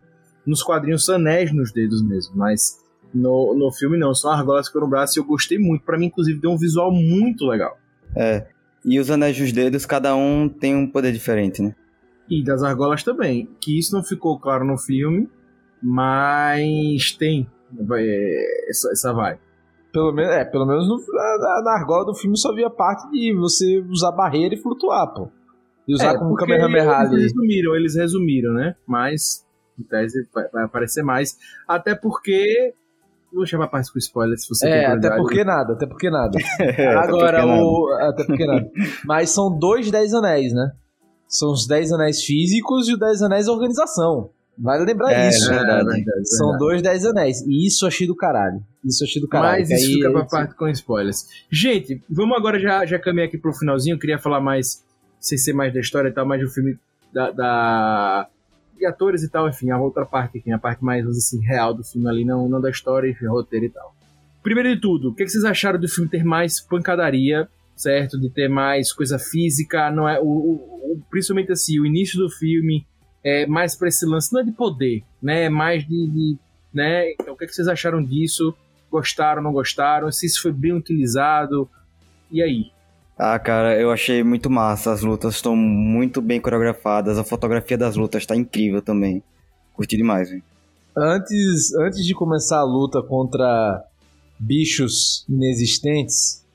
nos quadrinhos são anéis nos dedos mesmo, mas no, no filme não, são argolas que foram no braço e eu gostei muito. para mim, inclusive, deu um visual muito legal. É. E os anéis dos dedos, cada um tem um poder diferente, né? E das argolas também. Que isso não ficou claro no filme, mas tem é, essa, essa vai. Pelo menos, é, pelo menos no, na, na, argola do filme só via parte de você usar barreira e flutuar, pô. E usar é, como Kamehameha Eles resumiram, eles resumiram, né? Mas em tese vai, aparecer mais. Até porque Vou chamar mais com spoiler se você É, até porque nada, até porque nada. é, Agora, até porque o. Nada. Até porque nada. Mas são dois Dez Anéis, né? São os Dez Anéis físicos e o Dez Anéis organização. Vale lembrar é, isso. É verdade, né? verdade, São verdade. dois Dez Anéis. E isso eu achei do caralho. Isso eu achei do caralho. Mas isso aí, fica pra parte com spoilers. Gente, vamos agora já, já caminhar aqui pro finalzinho. Eu queria falar mais, sem ser mais da história e tal, mais do filme da, da de atores e tal, enfim, a outra parte aqui, a parte mais assim, real do filme ali, não, não da história, enfim, roteiro e tal. Primeiro de tudo, o que, vocês acharam do filme ter mais pancadaria, certo? De ter mais coisa física, não é? O, o, principalmente assim, o início do filme é mais pra esse lance, não é de poder, né? É mais de, de né? Então, o que, que vocês acharam disso? Gostaram, não gostaram? Se isso foi bem utilizado? E aí? Ah, cara, eu achei muito massa. As lutas estão muito bem coreografadas. A fotografia das lutas tá incrível também. Curti demais, hein? Antes, antes de começar a luta contra bichos inexistentes,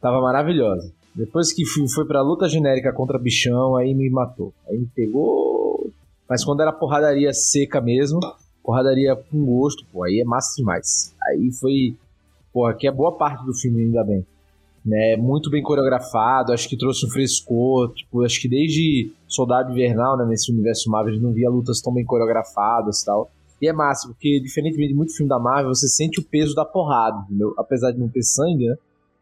tava maravilhosa. Depois que foi pra luta genérica contra bichão, aí me matou. Aí me pegou. Mas quando era porradaria seca mesmo, porradaria com gosto, pô, aí é massa demais. Aí foi. Porra, que é boa parte do filme, ainda bem. Né, muito bem coreografado, acho que trouxe um frescor, tipo, acho que desde Soldado Invernal, né, nesse universo Marvel, a gente não via lutas tão bem coreografadas e tal. E é massa, porque diferentemente de muito filme da Marvel, você sente o peso da porrada, entendeu? Apesar de não ter sangue, né?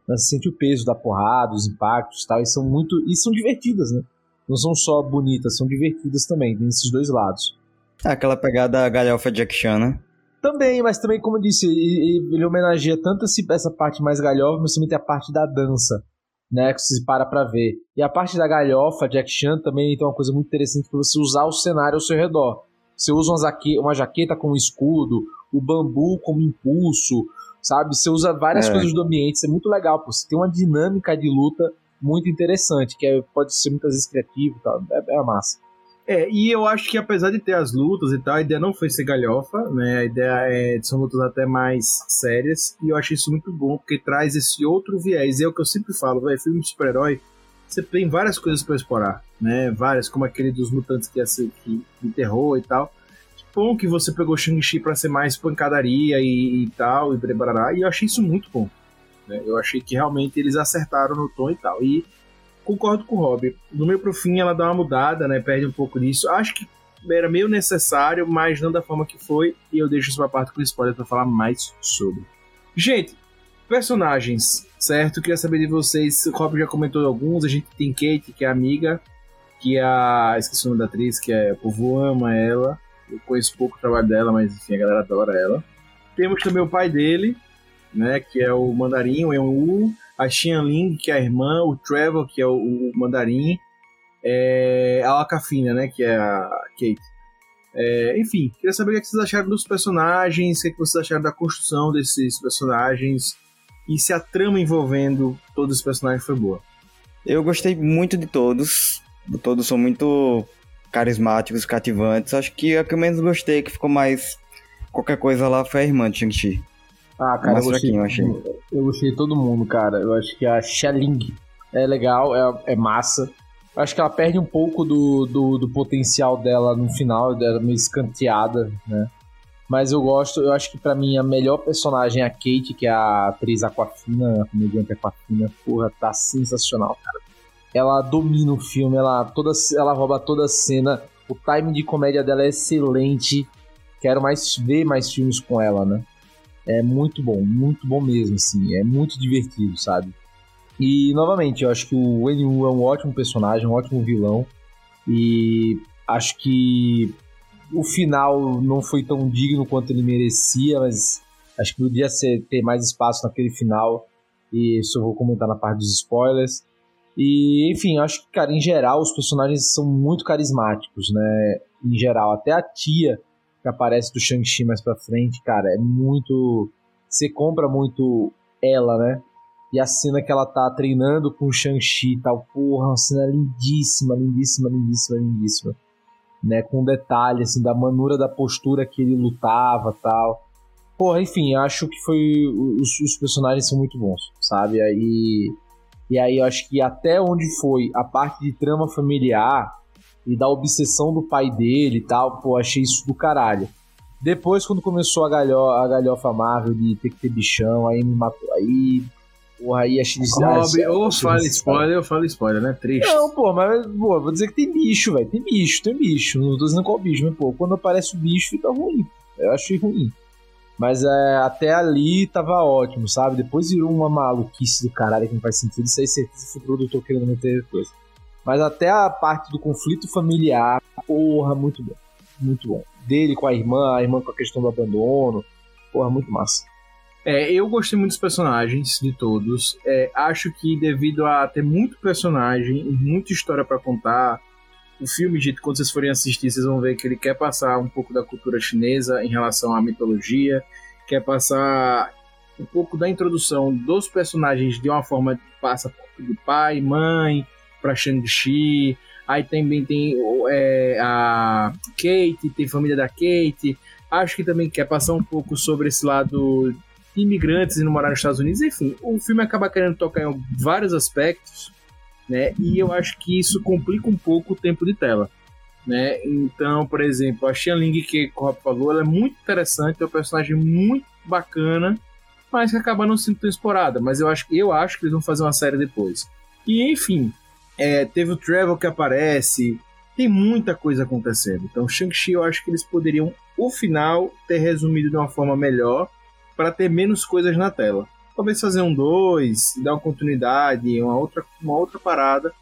Mas você sente o peso da porrada, os impactos e tal, e são muito. E são divertidas, né? Não são só bonitas, são divertidas também, tem esses dois lados. É aquela pegada galhofa Jack Chan, né? Também, mas também, como eu disse, ele homenageia tanto essa parte mais galhofa, mas também tem a parte da dança, né? Que você para pra ver. E a parte da galhofa, Jack Chan, também tem uma coisa muito interessante para você usar o cenário ao seu redor. Você usa uma, jaqueta, uma jaqueta com um escudo, o bambu como impulso, sabe? Você usa várias é. coisas do ambiente, isso é muito legal, pô. Você tem uma dinâmica de luta muito interessante, que é, pode ser muitas vezes criativo e tal. É, é massa. É, e eu acho que apesar de ter as lutas e tal, a ideia não foi ser galhofa, né? A ideia é são lutas até mais sérias, e eu acho isso muito bom, porque traz esse outro viés. É o que eu sempre falo, velho, filme de super-herói, você tem várias coisas para explorar, né? Várias, como aquele dos mutantes que, assim, que enterrou e tal. Bom que você pegou Shang-Chi pra ser mais pancadaria e, e tal, e preparará, e eu achei isso muito bom. Né? Eu achei que realmente eles acertaram no tom e tal. E concordo com o Rob. Do meio pro fim ela dá uma mudada, né? Perde um pouco disso. Acho que era meio necessário, mas não da forma que foi. E eu deixo isso pra parte com spoiler pra falar mais sobre. Gente, personagens certo? Queria saber de vocês, o Rob já comentou alguns, a gente tem Kate, que é amiga, que é a. Esqueci o nome da atriz, que é. O povo ama ela. Eu conheço pouco o trabalho dela, mas enfim, a galera adora ela. Temos também o pai dele, né? Que é o Mandarim, o Eun a Xianling, que é a irmã, o Trevor, que é o, o Mandarim, é, a Alcafina, né? Que é a Kate. É, enfim, queria saber o que vocês acharam dos personagens, o que vocês acharam da construção desses personagens e se a trama envolvendo todos os personagens foi boa. Eu gostei muito de todos. Todos são muito carismáticos, cativantes. Acho que a que eu menos gostei, que ficou mais qualquer coisa lá, foi a irmã de Shang-Chi. Ah, cara, eu gostei, eu achei. Eu gostei de todo mundo, cara. Eu acho que a Xialing é legal, é, é massa. Eu acho que ela perde um pouco do, do, do potencial dela no final, dela meio escanteada, né? Mas eu gosto, eu acho que para mim a melhor personagem é a Kate, que é a atriz Aquafina, a comediante Aquafina, porra, tá sensacional, cara. Ela domina o filme, ela, toda, ela rouba toda a cena, o timing de comédia dela é excelente. Quero mais ver mais filmes com ela, né? É muito bom, muito bom mesmo, assim. É muito divertido, sabe? E, novamente, eu acho que o Wu é um ótimo personagem, um ótimo vilão. E acho que o final não foi tão digno quanto ele merecia, mas acho que podia ser, ter mais espaço naquele final. E isso eu vou comentar na parte dos spoilers. E, enfim, acho que, cara, em geral, os personagens são muito carismáticos, né? Em geral, até a tia que aparece do Shang-Chi mais pra frente, cara, é muito. Você compra muito ela, né? E a cena que ela tá treinando com o Shang-Chi e tal, porra, uma cena lindíssima, lindíssima, lindíssima, lindíssima né, com detalhe assim da manura da postura que ele lutava, tal. Porra, enfim, acho que foi os, os personagens são muito bons, sabe? Aí e aí eu acho que até onde foi a parte de trama familiar e da obsessão do pai dele e tal, pô, achei isso do caralho. Depois, quando começou a, galho, a galhofa Marvel de ter que ter bichão, aí me matou. Aí Porra, aí a X. Rob, ou fala spoiler ou fala spoiler, né? Triste. Não, pô, mas pô, vou dizer que tem bicho, velho. Tem bicho, tem bicho. Não tô dizendo qual bicho, mas, pô, quando aparece o bicho fica ruim. Eu achei ruim. Mas é, até ali tava ótimo, sabe? Depois virou uma maluquice do caralho que não faz sentido. Isso aí certeza que o produtor querendo meter coisa. Mas até a parte do conflito familiar, porra, muito bom. Muito bom. Dele com a irmã, a irmã com a questão do abandono. Porra, muito massa. É, eu gostei muito dos personagens, de todos. É, acho que devido a ter muito personagem e muita história para contar, o filme, quando vocês forem assistir, vocês vão ver que ele quer passar um pouco da cultura chinesa em relação à mitologia, quer passar um pouco da introdução dos personagens de uma forma que passa de pai, mãe, para Shang-Chi. Aí também tem é, a Kate, tem família da Kate, Acho que também quer passar um pouco sobre esse lado imigrantes e não morar nos Estados Unidos. Enfim, o filme acaba querendo tocar em vários aspectos, né? E eu acho que isso complica um pouco o tempo de tela. Né? Então, por exemplo, a Xian Ling, que o Rob falou, ela é muito interessante, é um personagem muito bacana, mas que acaba não sendo tão explorada. Mas eu acho, eu acho que eles vão fazer uma série depois. E enfim, é, teve o Travel que aparece, tem muita coisa acontecendo. Então, Shang-Chi, eu acho que eles poderiam, o final, ter resumido de uma forma melhor para ter menos coisas na tela. Talvez fazer um 2, dar uma continuidade, uma outra, uma outra parada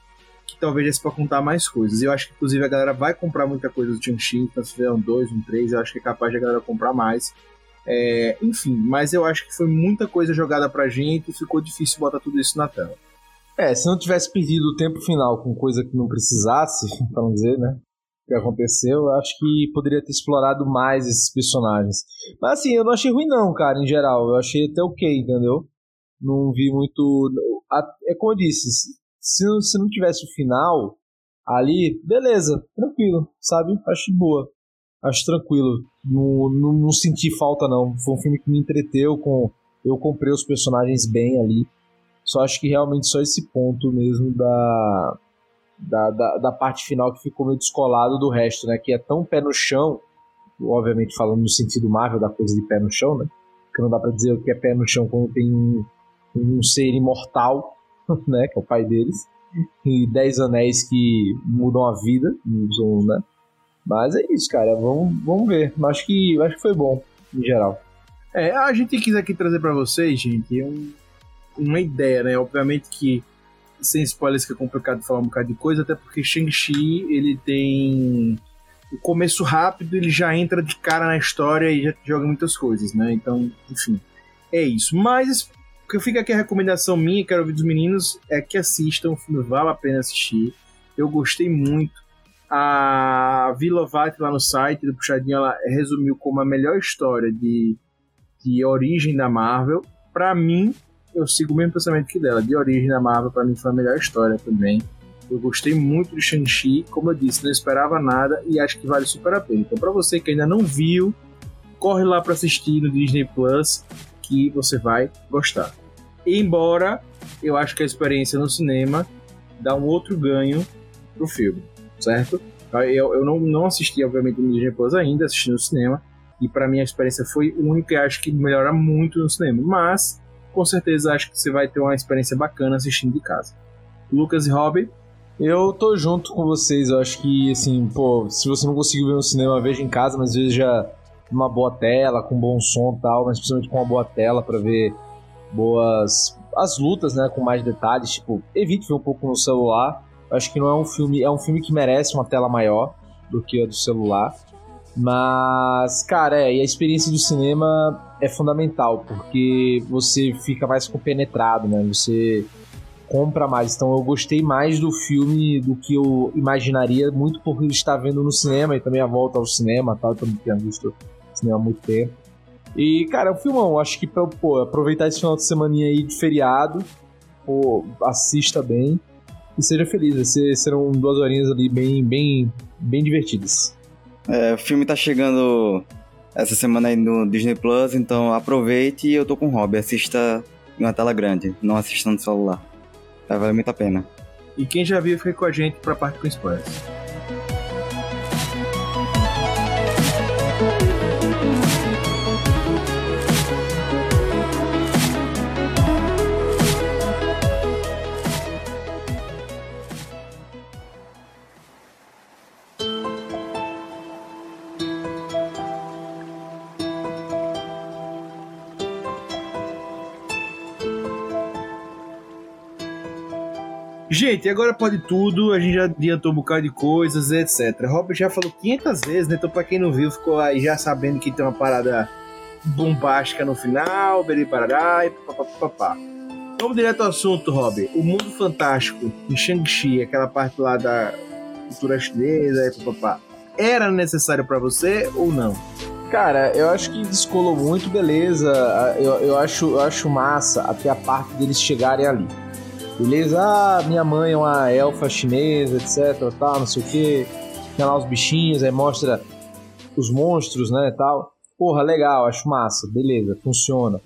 que talvez desse para contar mais coisas. Eu acho que, inclusive, a galera vai comprar muita coisa do Shang-Chi, então se fizer um 2, um 3, eu acho que é capaz de a galera comprar mais. É, enfim, mas eu acho que foi muita coisa jogada pra gente e ficou difícil botar tudo isso na tela. É, se não tivesse perdido o tempo final com coisa que não precisasse, para não dizer, né? Que aconteceu, eu acho que poderia ter explorado mais esses personagens. Mas assim, eu não achei ruim não, cara, em geral. Eu achei até ok, entendeu? Não vi muito. É como eu disse, se não, se não tivesse o final ali, beleza, tranquilo, sabe? Acho boa. Acho tranquilo. Não, não, não senti falta, não. Foi um filme que me entreteu com. Eu comprei os personagens bem ali. Só acho que realmente só esse ponto mesmo da, da, da, da, parte final que ficou meio descolado do resto, né? Que é tão pé no chão, obviamente falando no sentido Marvel da coisa de pé no chão, né? Que não dá pra dizer o que é pé no chão quando tem um, um ser imortal, né? Que é o pai deles. E dez anéis que mudam a vida, né? Mas é isso, cara. Vamos, vamos ver. Acho que, acho que foi bom, em geral. É, a gente quis aqui trazer para vocês, gente, um, uma ideia, né? Obviamente que sem spoilers que é complicado falar um bocado de coisa, até porque Shang-Chi ele tem o começo rápido, ele já entra de cara na história e já joga muitas coisas, né? Então, enfim, é isso. Mas o que fica aqui a recomendação minha, quero ouvir dos meninos, é que assistam, o filme vale a pena assistir. Eu gostei muito. A Vila Vate lá no site do Puxadinho, ela resumiu como a melhor história de, de origem da Marvel. Para mim, eu sigo o mesmo pensamento que dela. De origem da Marvel, para mim, foi a melhor história também. Eu gostei muito de Shang-Chi, como eu disse, não esperava nada e acho que vale super a pena. Então, para você que ainda não viu, corre lá para assistir no Disney Plus, que você vai gostar. Embora eu acho que a experiência no cinema dá um outro ganho pro filme, certo? Eu, eu não, não assisti, obviamente, no Disney Plus ainda, assisti no cinema, e para mim a experiência foi única e acho que melhora muito no cinema. Mas com certeza acho que você vai ter uma experiência bacana assistindo de casa. Lucas e Robbie? Eu tô junto com vocês, eu acho que, assim, pô, se você não conseguiu ver no cinema, veja em casa, mas veja uma boa tela, com bom som e tal, mas principalmente com uma boa tela para ver boas as lutas, né, com mais detalhes, tipo, evite ver um pouco no celular. Eu acho que não é um filme, é um filme que merece uma tela maior do que a do celular. Mas, cara, é, e a experiência do cinema é fundamental, porque você fica mais compenetrado, né? Você compra mais. Então eu gostei mais do filme do que eu imaginaria, muito por estar vendo no cinema e também a volta ao cinema, tal, eu também tinha visto cinema há muito tempo. E, cara, é um filmão, acho que pra pô, aproveitar esse final de semana aí de feriado, pô, assista bem e seja feliz. Serão duas horinhas ali bem, bem, bem divertidas. É, o filme tá chegando essa semana aí no Disney Plus, então aproveite e eu tô com o hobby. Assista em uma tela grande, não assista no celular. Vai valer muito a pena. E quem já viu, fica com a gente pra parte com spoilers. Gente, agora pode tudo, a gente já adiantou um bocado de coisas, etc. Robert já falou 500 vezes, né? Então, pra quem não viu, ficou aí já sabendo que tem uma parada bombástica no final, parará e papapá. Vamos direto ao assunto, Rob. O mundo fantástico em Shang-Chi, aquela parte lá da cultura chinesa e papapá, era necessário para você ou não? Cara, eu acho que descolou muito, beleza. Eu, eu, acho, eu acho massa até a parte deles chegarem ali. Beleza? Ah, minha mãe é uma elfa chinesa, etc, tal, não sei o que. Tem lá os bichinhos, aí mostra os monstros, né, tal. Porra, legal, acho massa, beleza, funciona.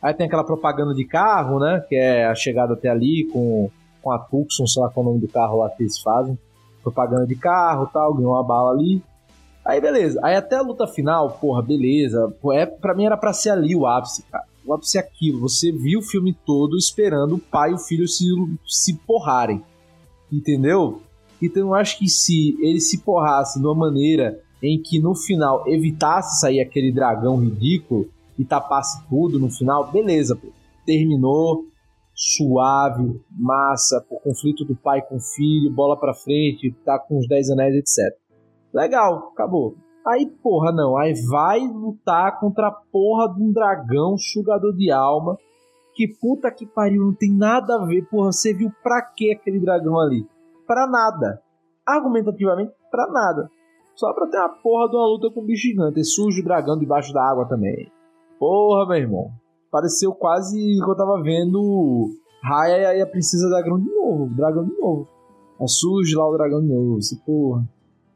Aí tem aquela propaganda de carro, né? Que é a chegada até ali com, com a Tucson, sei lá qual é o nome do carro lá que eles fazem. Propaganda de carro tal, ganhou uma bala ali. Aí beleza. Aí até a luta final, porra, beleza. É, pra mim era pra ser ali o ápice, cara. Ápice é aquilo. Você viu o filme todo esperando o pai e o filho se, se porrarem. Entendeu? Então eu acho que se ele se porrasse de uma maneira em que no final evitasse sair aquele dragão ridículo e tapasse tudo no final, beleza, pô. terminou suave, massa, o conflito do pai com o filho, bola pra frente, tá com os 10 anéis, etc. Legal, acabou. Aí, porra, não, aí vai lutar contra a porra de um dragão sugador de alma. Que puta que pariu, não tem nada a ver, porra, você viu pra que aquele dragão ali? Pra nada. Argumentativamente, pra nada. Só pra ter uma porra de uma luta com um bicho gigante. E surge o dragão debaixo da água também. Porra, meu irmão. Pareceu quase que eu tava vendo Raya e a Princesa Dragão de novo. Dragão de novo. Aí surge lá o dragão de novo. Esse porra.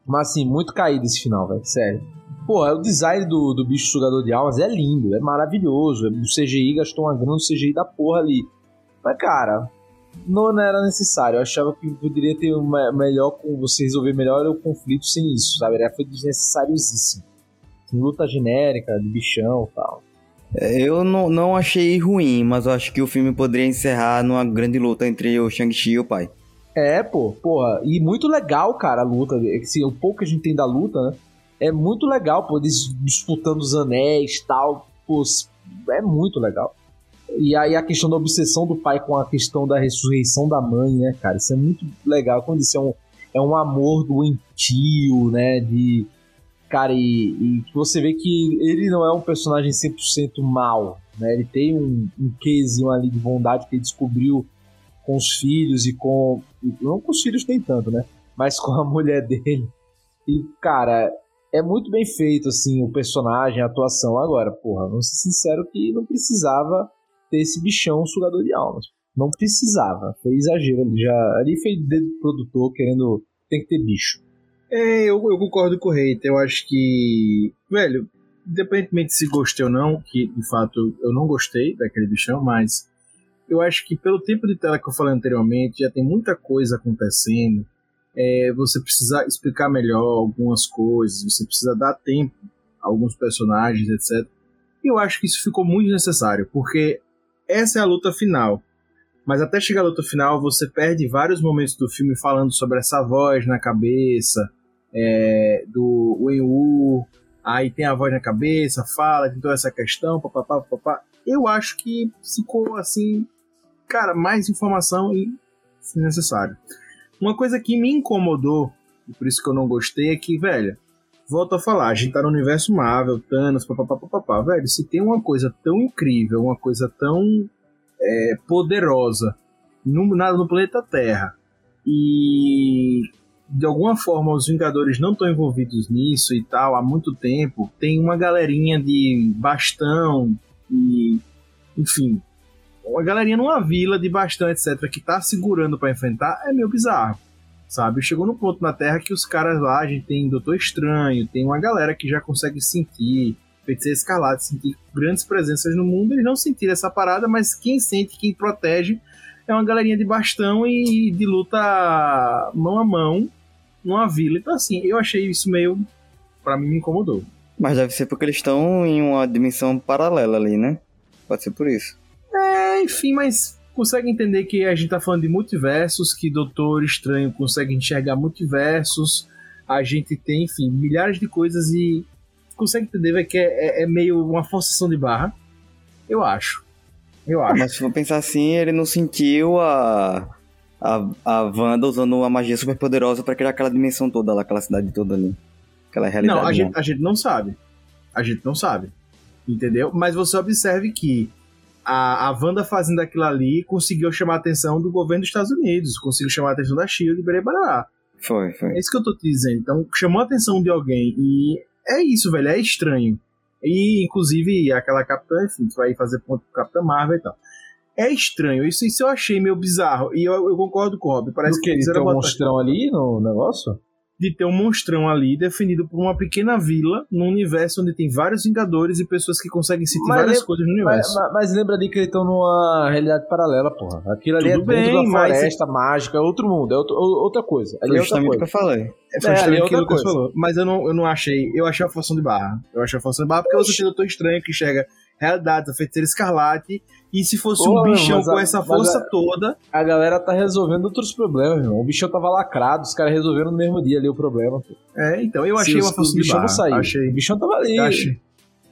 Mas assim, muito caído esse final, velho. Sério. Pô, é o design do, do bicho sugador de almas é lindo, é maravilhoso. O CGI gastou uma grana no CGI da porra ali. Mas, cara, não era necessário. Eu achava que poderia ter uma melhor você resolver melhor o conflito sem isso, sabe? Era foi desnecessáriosíssimo. Luta genérica, de bichão e tal. É, eu não, não achei ruim, mas eu acho que o filme poderia encerrar numa grande luta entre o Shang-Chi e o pai. É, pô, porra. E muito legal, cara, a luta. Assim, o pouco que a gente tem da luta, né? É muito legal, pô, eles disputando os anéis tal. Pô, é muito legal. E aí a questão da obsessão do pai com a questão da ressurreição da mãe, né, cara? Isso é muito legal. Quando isso é um, é um amor doentio, né? De. Cara, e, e você vê que ele não é um personagem 100% mal, né? Ele tem um, um quesinho ali de bondade que ele descobriu com os filhos e com. Não com os filhos nem tanto, né? Mas com a mulher dele. E, cara, é muito bem feito, assim, o personagem, a atuação. Agora, porra, vamos ser sincero que não precisava ter esse bichão sugador de almas. Não precisava. Foi exagero ali. Já, ali foi dedo do produtor querendo. Tem que ter bicho. É, eu, eu concordo com o Reiter. Eu acho que. Velho, independentemente de se gostei ou não, que de fato eu não gostei daquele bichão, mas eu acho que pelo tempo de tela que eu falei anteriormente, já tem muita coisa acontecendo. É, você precisa explicar melhor algumas coisas, você precisa dar tempo a alguns personagens, etc. E eu acho que isso ficou muito necessário, porque essa é a luta final. Mas até chegar à luta final, você perde vários momentos do filme falando sobre essa voz na cabeça é, do Wen-Wu. Aí tem a voz na cabeça, fala de toda essa questão, papapá, papapá. Eu acho que ficou assim, cara, mais informação e se necessário. Uma coisa que me incomodou, e por isso que eu não gostei, é que, velho, volto a falar, a gente tá no universo Marvel, Thanos, papapá, papapá, velho, se tem uma coisa tão incrível, uma coisa tão é, poderosa no, na, no planeta Terra, e de alguma forma os Vingadores não estão envolvidos nisso e tal há muito tempo, tem uma galerinha de bastão e enfim, uma galerinha numa vila de bastão, etc, que tá segurando para enfrentar é meio bizarro. Sabe? Chegou no ponto na Terra que os caras lá, a gente tem Doutor Estranho, tem uma galera que já consegue sentir, feiticeiro escalado, sentir grandes presenças no mundo, eles não sentiram essa parada, mas quem sente, quem protege é uma galerinha de bastão e de luta mão a mão numa vila. Então, assim, eu achei isso meio. para mim, me incomodou. Mas deve ser porque eles estão em uma dimensão paralela ali, né? Pode ser por isso. Enfim, mas consegue entender que a gente tá falando de multiversos, que Doutor Estranho consegue enxergar multiversos. A gente tem, enfim, milhares de coisas e consegue entender véio, que é, é, é, meio uma forçação de barra. Eu acho. Eu acho. Mas se for pensar assim, ele não sentiu a, a, a Wanda usando uma magia super poderosa para criar aquela dimensão toda lá, aquela cidade toda ali. Aquela realidade. Não, a, gente, a gente não sabe. A gente não sabe. Entendeu? Mas você observe que a, a Wanda fazendo aquilo ali conseguiu chamar a atenção do governo dos Estados Unidos, conseguiu chamar a atenção da Shield e Barará. Foi, foi. É isso que eu tô te dizendo. Então, chamou a atenção de alguém e é isso, velho, é estranho. E, inclusive, aquela Capitã, enfim, que vai fazer ponto pro Capitã Marvel e tal. É estranho, isso, isso eu achei meio bizarro. E eu, eu concordo com o Rob. Parece que eles tem um botar... monstrão ali no negócio? De ter um monstrão ali definido por uma pequena vila num universo onde tem vários Vingadores e pessoas que conseguem sentir Mas várias lem- coisas no universo. Mas, mas lembra ali que eles estão numa realidade paralela, porra. Aquilo ali Tudo é dentro bem, da mas- floresta mágica, é outro mundo, é outro- outra coisa. Ali Foi é outra justamente o que coisa. eu falei. É, foi É, ali é o que o outra Lucas coisa. falou. Mas eu não, eu não achei. Eu achei a forção de barra. Eu achei a forção de barra porque você tem o Doutor Estranho que enxerga realidade, a feiticeira escarlate. E se fosse Porra, um bichão a- com essa força a- toda. A galera tá resolvendo outros problemas, irmão. O bichão tava lacrado, os caras resolveram no mesmo dia ali o problema. pô. É, então eu achei Se uma os- força o de bichão barra. não saiu. Achei. O bichão tava ali. Eu achei.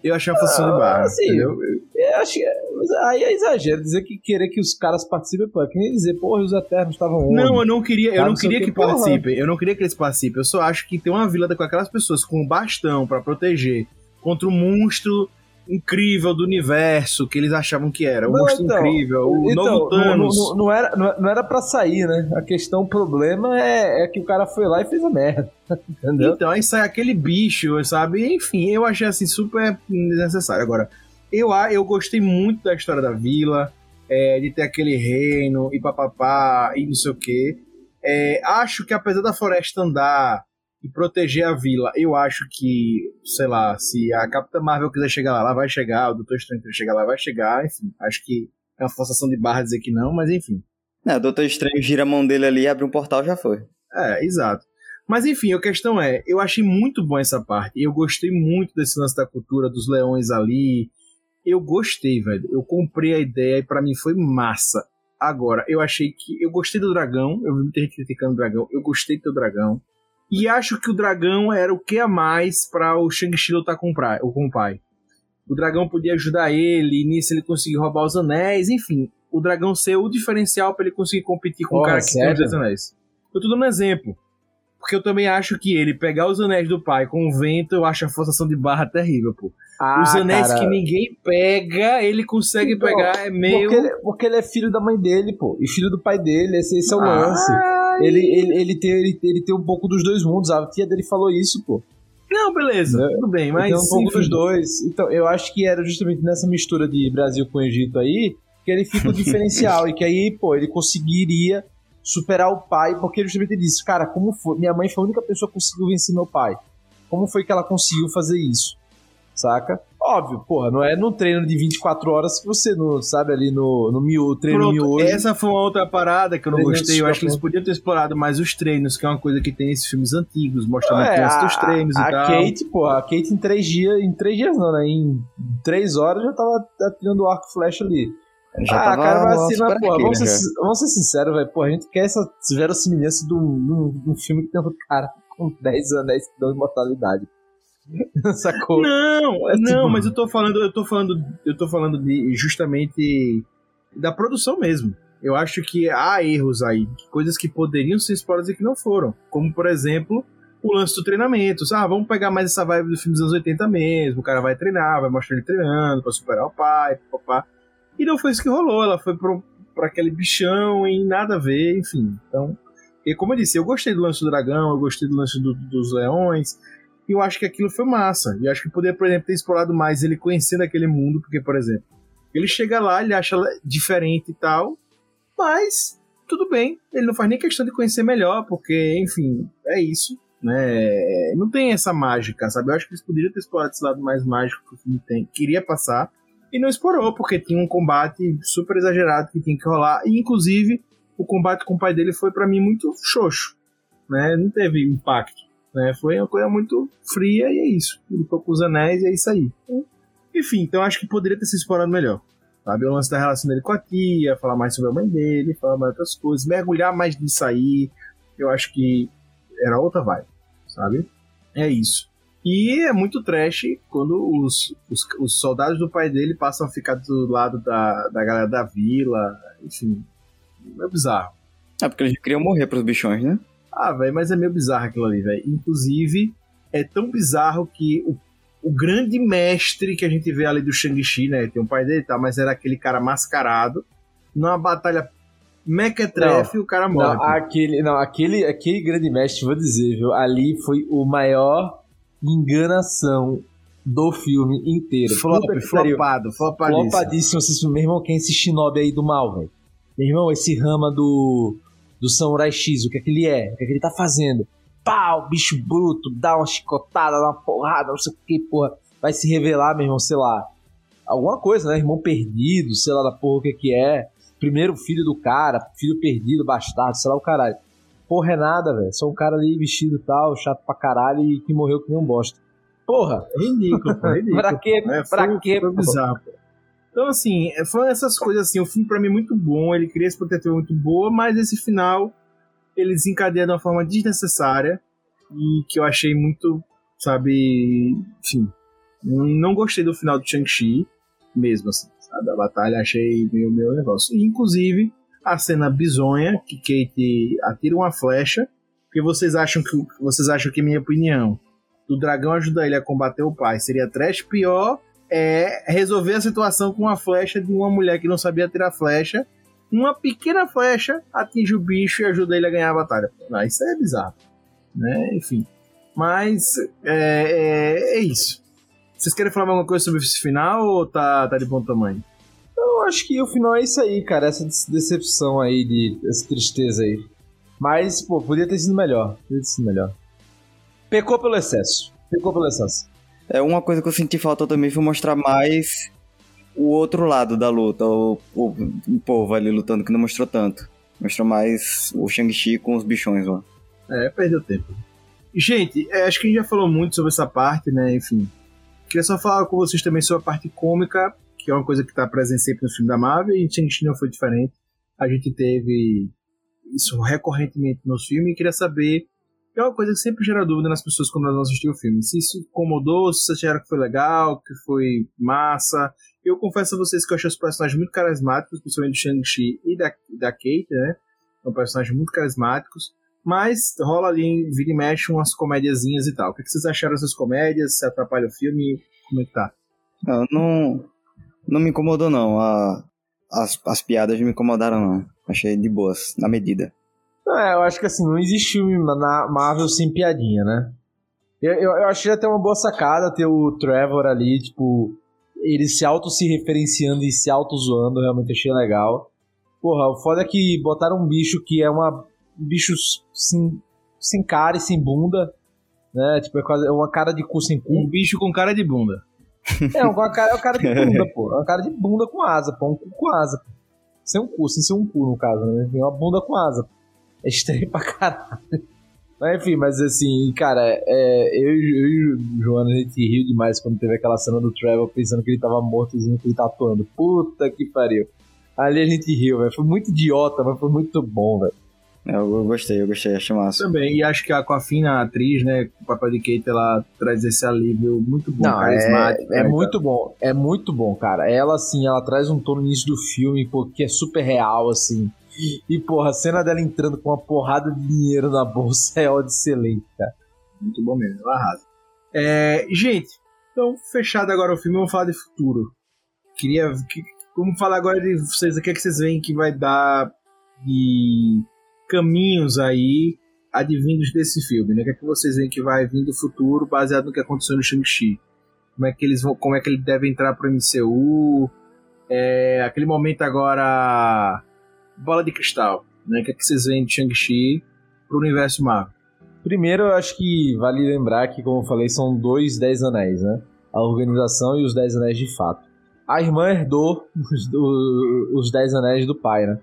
Eu achei a forção de barra. assim, entendeu? Eu que é- aí é exagero dizer que querer que os caras participem, pô. É que nem dizer, porra, os Eternos estavam onde? Não, eu não queria, eu não queria que que, participem. Eu não queria que eles participem. Eu só acho que tem uma vila com aquelas pessoas com um bastão pra proteger contra o monstro incrível do universo que eles achavam que era. O Não, monstro então, incrível, o Então, novo não, Thanos. não- não era, não, não era pra sair, né? A questão, o problema é, é que o cara foi lá e fez a merda. Entendeu? Então, aí sai aquele bicho, sabe? Enfim, eu achei assim super desnecessário. Agora, eu, eu gostei muito da história da vila, é, de ter aquele reino e papapá e não sei o quê. É, acho que apesar da floresta andar e proteger a vila, eu acho que, sei lá, se a Capitã Marvel quiser chegar lá, ela vai chegar, o Doutor Estranho quiser chegar lá, vai chegar, enfim. Acho que é uma forçação de barra dizer que não, mas enfim. É, o Doutor Estranho gira a mão dele ali, abre um portal já foi. É, exato. Mas enfim, a questão é, eu achei muito bom essa parte. Eu gostei muito desse lance da cultura dos leões ali. Eu gostei, velho. Eu comprei a ideia e pra mim foi massa. Agora, eu achei que. Eu gostei do dragão. Eu vi muita gente criticando o dragão. Eu gostei do dragão. E acho que o dragão era o que a mais pra o Shang-Chi lutar com o, pai. O dragão podia ajudar ele, nisso ele conseguiu roubar os anéis, enfim. O dragão ser o diferencial pra ele conseguir competir com o cara que tem os anéis. Eu tô dando um exemplo. Porque eu também acho que ele pegar os anéis do pai com o vento, eu acho a forçação de barra terrível, pô. Ah, os anéis cara, que ninguém pega, ele consegue Então, pegar, é meio. Porque ele, porque ele é filho da mãe dele, pô. E filho do pai dele, esse, esse é o Ah, lance. Ele, ele, ele, tem, ele, ele tem um pouco dos dois mundos. A tia dele falou isso, pô. Não, beleza, Né? tudo bem, Ele mas. tem um pouco enfim. dos dois. Então, eu acho que era justamente nessa mistura de Brasil com Egito aí que ele fica o diferencial. e que aí, pô, ele conseguiria superar o pai, porque ele justamente disse, cara, como foi? Minha mãe foi a única pessoa que conseguiu vencer meu pai. Como foi que ela conseguiu fazer isso? Saca? Óbvio, porra, não é num treino de 24 horas que você não sabe ali no, no mio, treino Pronto, miojo. essa foi uma outra parada que eu não gostei. Eu acho que eles podiam ter explorado mais os treinos, que é uma coisa que tem nesses filmes antigos, mostrando É, a criança a, dos treinos a e tal. Kate, porra, a Kate em três dias, em três dias não, né? Em três horas já tava atirando o arco e flecha ali. Já ah, tava cara, mas assim, mas, porra, vamos ser, arqueira, já. vamos ser sinceros, velho. Porra, a gente quer essa verossimilhança de um filme que tem um cara com 10 anéis que dão imortalidade. Sacou? Não, É não, tipo- mas eu tô falando, eu tô falando, eu tô falando de justamente da produção mesmo. Eu acho que há erros aí, coisas que poderiam ser exploradas e que não foram. Como, por exemplo, o lance do treinamento. Ah, vamos pegar mais essa vibe do filme dos anos 80 mesmo. O cara vai treinar, vai mostrar ele treinando pra superar o pai, papá. E não foi isso que rolou. Ela foi pro, pra aquele bichão e nada a ver, enfim. Então, e como eu disse, eu gostei do lance do dragão, eu gostei do lance do- dos leões. E eu acho que aquilo foi massa. E acho que poderia, por exemplo, ter explorado mais ele conhecendo aquele mundo, porque, por exemplo, ele chega lá, ele acha diferente e tal, mas tudo bem, ele não faz nem questão de conhecer melhor, porque, enfim, é isso, né? Não tem essa mágica, sabe? Eu acho que eles poderiam ter explorado esse lado mais mágico que o filme tem, queria passar, e não explorou, porque tinha um combate super exagerado que tinha que rolar, e inclusive o combate com o pai dele foi pra mim muito xoxo, né? Não teve impacto né? Foi uma coisa muito fria e é isso. Ele ficou com os anéis e é isso aí. Enfim, então acho que poderia ter se explorado melhor. Sabe? O lance da relação dele com a tia, falar mais sobre a mãe dele, falar mais outras coisas, mergulhar mais nisso aí. Eu acho que era outra vibe, sabe? É isso. E é muito trash quando os, os, os soldados do pai dele passam a ficar do lado da, da galera da vila. Enfim, é bizarro. É porque eles queriam morrer pros bichões, né? Ah, velho, mas é meio bizarro aquilo ali, velho. Inclusive, é tão bizarro que o, o grande mestre que a gente vê ali do Shang-Chi, né? Tem um pai dele e tal, mas era aquele cara mascarado. Numa batalha mequetrefe, o cara morre. Não, aquele, não aquele, aquele grande mestre, vou dizer, viu? Ali foi o maior enganação do filme inteiro. Flop, flopado, flopadíssimo. Flopadíssimo. Vocês, meu irmão, quem é esse shinobi aí do mal, velho? Meu irmão, esse rama do, do Samurai X, o que é que ele é? O que é que ele tá fazendo? pau, bicho bruto, dá uma chicotada, dá uma porrada, não sei o que, porra. Vai se revelar, meu irmão, sei lá, alguma coisa, né? Irmão perdido, sei lá da porra o que que é. Primeiro filho do cara, filho perdido, bastardo, sei lá o caralho. Porra, é nada, velho. Só um cara ali vestido e tal, chato pra caralho e que morreu que nem um bosta. Porra! É ridículo, pô, é ridículo. pra quê? É, pra foi, quê, foi bizarro, pô. Então, assim, é, foram essas coisas assim. O filme, pra mim, é muito bom. Ele cria essa protetiva muito boa, mas esse final ele desencadeia de uma forma desnecessária e que eu achei muito, sabe, enfim. Não gostei do final do Shang-Chi, mesmo assim, sabe? A batalha achei meio meu negócio. E, inclusive, a cena bizonha que Kate atira uma flecha, porque vocês acham que vocês acham que minha opinião do dragão ajudar ele a combater o pai seria trash pior é resolver a situação com uma flecha de uma mulher que não sabia tirar flecha. Uma pequena flecha atinge o bicho e ajuda ele a ganhar a batalha. Ah, isso é bizarro. Né? Enfim. Mas é, é, é isso. Vocês querem falar alguma coisa sobre esse final ou tá, tá de bom tamanho? Eu acho que o final é isso aí, cara. Essa decepção aí, de, essa tristeza aí. Mas, pô, podia ter sido melhor. Podia ter sido melhor. Pecou pelo excesso. Pecou pelo excesso. É uma coisa que eu senti falta também foi mostrar mais o outro lado da luta, o, o, o povo ali lutando que não mostrou tanto. Mostrou mais o Shang-Chi com os bichões lá. É, perdeu tempo. Gente, é, acho que a gente já falou muito sobre essa parte, né? Enfim. Queria só falar com vocês também sobre a parte cômica, que é uma coisa que está presente sempre no filme da Marvel, e Shang-Chi não foi diferente. A gente teve isso recorrentemente nos filmes e queria saber é uma coisa que sempre gera dúvida nas pessoas quando elas vão assistir o filme. Se isso incomodou, se acharam que foi legal, que foi massa. Eu confesso a vocês que eu achei os personagens muito carismáticos, principalmente do Shang-Chi e da, da Kate, né? São personagens muito carismáticos. Mas rola ali, vira e mexe, umas comédiazinhas e tal. O que vocês acharam dessas comédias? Se atrapalha o filme? Como é que tá? Não, não, não me incomodou, não. A, as, as piadas me incomodaram, não. Achei de boas, na medida. É, eu acho que assim, não existe filme na Marvel sem piadinha, né? Eu, eu, eu achei até uma boa sacada ter o Trevor ali, tipo, ele se auto se referenciando e se auto zoando, realmente achei legal. Porra, o foda é que botaram um bicho que é uma. Um bicho sem, sem cara e sem bunda, né? Tipo, é quase é uma cara de cu sem cu. Um bicho com cara de bunda. É, uma cara, é uma cara de bunda, pô. É uma cara de bunda com asa, pô. Um cu com asa. Pô. Sem um cu, sem ser um cu, no caso, né? Tem uma bunda com asa. É estranho pra caralho. Mas enfim, mas assim, cara, é, eu, eu e o Joana, a gente riu demais quando teve aquela cena do Trevor pensando que ele tava mortozinho que ele tá atuando. Puta que pariu. Ali a gente riu, velho. Foi muito idiota, mas foi muito bom, velho. É, eu, eu gostei, eu gostei, achei massa. Também, e acho que a Coafina, a atriz, né, o papel de Kate, ela traz esse alívio muito bom, Não, carismático. É, é muito bom, é muito bom, cara. Ela, assim, ela traz um tom no início do filme, pô, que é super real, assim. E, porra, a cena dela entrando com uma porrada de dinheiro na bolsa é ódio excelente, cara. Muito bom mesmo, ela arrasa. É, gente, então, fechado agora o filme, vamos falar de futuro. Queria. Que, vamos falar agora de vocês, o que, é que vocês veem que vai dar de caminhos aí advindos desse filme, né? O que é que vocês veem que vai vir do futuro baseado no que aconteceu no Shang-Chi? Como é que eles vão, como é que ele deve entrar pro MCU? É, aquele momento agora bola de cristal, né? O que é que vocês veem de Shang-Chi pro universo Marvel? Primeiro, eu acho que vale lembrar que, como eu falei, são dois Dez Anéis, né? A organização e os Dez Anéis de fato. A irmã herdou os, os Dez Anéis do pai, né?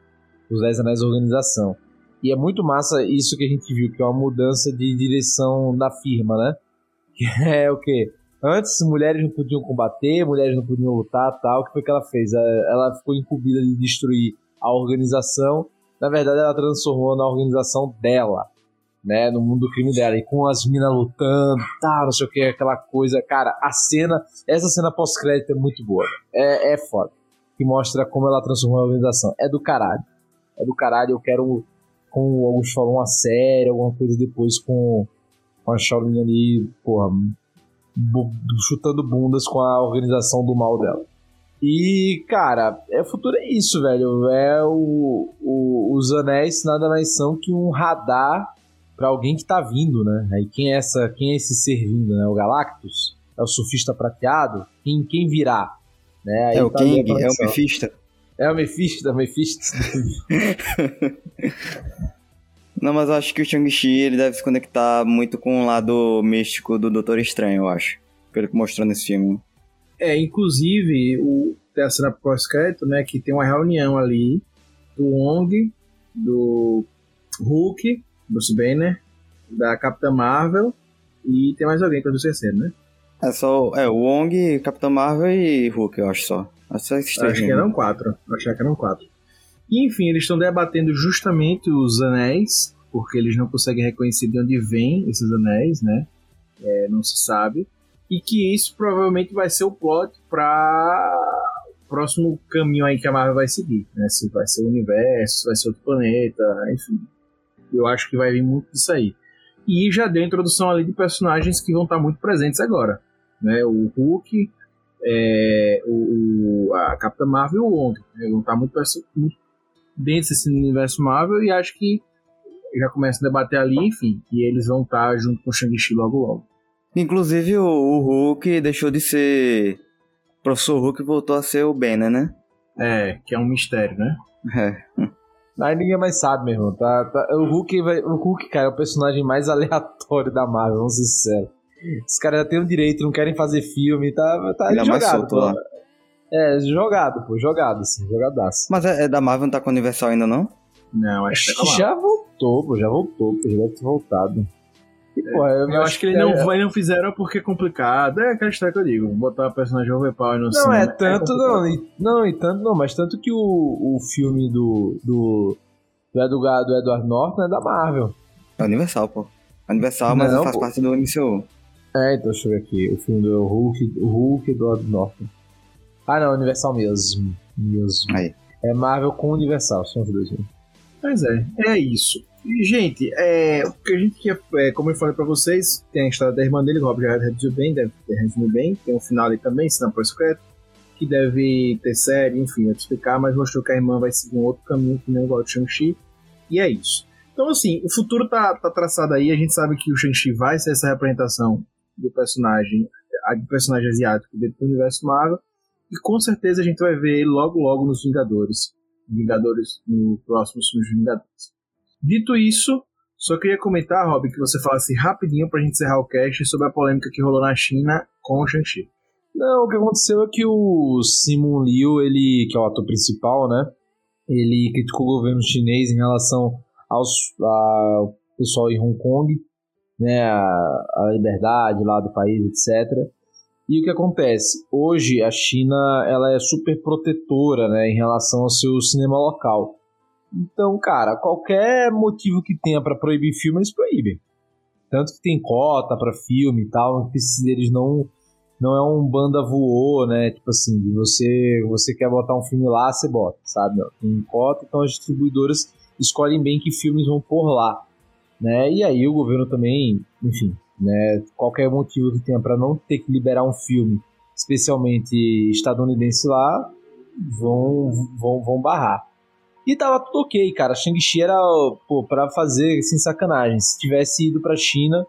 Os Dez Anéis da organização. E é muito massa isso que a gente viu, que é uma mudança de direção da firma, né? Que é o quê? Antes, mulheres não podiam combater, mulheres não podiam lutar tal. O que foi que ela fez? Ela- Ela ficou incumbida de destruir a organização. Na verdade, ela transformou na organização dela né, no mundo do crime dela, e com as minas lutando, tá, não sei o que, aquela coisa, cara, a cena, essa cena pós-crédito é muito boa, é, é foda, que mostra como ela transformou a organização, é do caralho, é do caralho, eu quero, como alguns falam, uma série, alguma coisa depois com, com a Shaolin ali, porra, chutando bundas com a organização do mal dela. E, cara, é, o futuro é isso, velho. É o, o- os anéis nada mais são que um radar pra alguém que tá vindo, né? Aí quem é essa, quem é esse ser vindo, né? O Galactus? É o surfista prateado? Quem, quem virá? Né? Aí é o tá King, é o. Mephisto. É o Mephisto, é o Mephisto. Não, mas eu acho que o Shang-Chi ele deve se conectar muito com o lado místico do Doutor Estranho, eu acho. Pelo que mostrou nesse filme. É, inclusive, o, tem a cena pós-crédito, né, que tem uma reunião ali do Wong, do Hulk, Bruce Banner, da Capitã Marvel e tem mais alguém que eu tô esquecendo, né? É só é, o Wong, Capitã Marvel e Hulk, eu acho só. Acho, acho que eram quatro. Acho que eram quatro. E, enfim, eles estão debatendo justamente os anéis, porque eles não conseguem reconhecer de onde vêm esses anéis, né? É, não se sabe. E que isso provavelmente vai ser o plot para próximo caminho aí que a Marvel vai seguir, né? Se vai ser o universo, se vai ser outro planeta, enfim. Eu acho que vai vir muito disso aí. E já deu introdução ali de personagens que vão estar muito presentes agora, né? O Hulk, é, o, a Capitã Marvel e o Wong. Né? Vão estar muito, muito dentro desse universo Marvel e acho que já começa a debater ali, enfim, e eles vão estar junto com o Shang-Chi logo logo. Inclusive o, o, Hulk deixou de ser. O professor Hulk voltou a ser o Banner, né? É, que é um mistério, né? É. Aí ninguém mais sabe, meu irmão. Tá, tá, o, Hulk vai, o Hulk, cara, é o personagem mais aleatório da Marvel, vamos ser sinceros. Os caras já têm o direito, não querem fazer filme, tá, tá Ele é jogado. solto lá. É, jogado, pô, jogado, assim, jogadaço. Mas é, é da Marvel, não tá com o Universal ainda, não? Não, acho que já voltou, pô, já voltou, pô, já deve ter voltado. E, pô, eu, eu acho que ele não, é... não fizeram porque é complicado. É aquela história que eu digo, botar o personagem overpower no não, cinema. Não, é tanto, é não, e, não, e tanto não, mas tanto que o, o filme do, do, do, Edgar, do Edward Norton é da Marvel. É Universal, pô. Universal, mas não, faz pô. parte do MCU. É, então deixa eu ver aqui. O filme do Hulk, Hulk do Edward Norton. Ah, não, Universal mesmo. mesmo. Aí. É Marvel com Universal, são os dois. Né? Pois é, é isso. Gente, é, o que a gente quer, é, como eu falei pra vocês, tem a história da irmã dele, o Rob já reduziu bem, deve ter resumido bem. Tem um final ali também, se não for secreto, que deve ter série, enfim, te explicar, mas mostrou que a irmã vai seguir um outro caminho que nem igual o Shang-Chi. E é isso. Então, assim, o futuro tá, tá traçado aí, a gente sabe que o Shang-Chi vai ser essa representação do personagem, do personagem asiático dentro do universo Marvel, e com certeza a gente vai ver logo logo nos Vingadores. Vingadores, no próximo filme dos Vingadores. Dito isso, só queria comentar, Rob, que você falasse rapidinho pra gente encerrar o cast sobre a polêmica que rolou na China com o Shang-Chi. Não, o que aconteceu é que o Simon Liu, ele, que é o ator principal, né? Ele criticou o governo chinês em relação aos, ao pessoal em Hong Kong, né? A, a liberdade lá do país, etc. E o que acontece? Hoje a China ela é super protetora né, em relação ao seu cinema local. Então, cara, qualquer motivo que tenha para proibir filme, eles proíbem. Tanto que tem cota para filme e tal, eles não não é um banda voou, né? Tipo assim, você você quer botar um filme lá, você bota, sabe? Tem cota, então as distribuidoras escolhem bem que filmes vão por lá, né? E aí o governo também, enfim, né? Qualquer motivo que tenha para não ter que liberar um filme, especialmente estadunidense lá, vão, vão, vão barrar. E tava tudo ok, cara. Shang-Chi era, pô, pra fazer, sem sacanagem. Se tivesse ido pra China,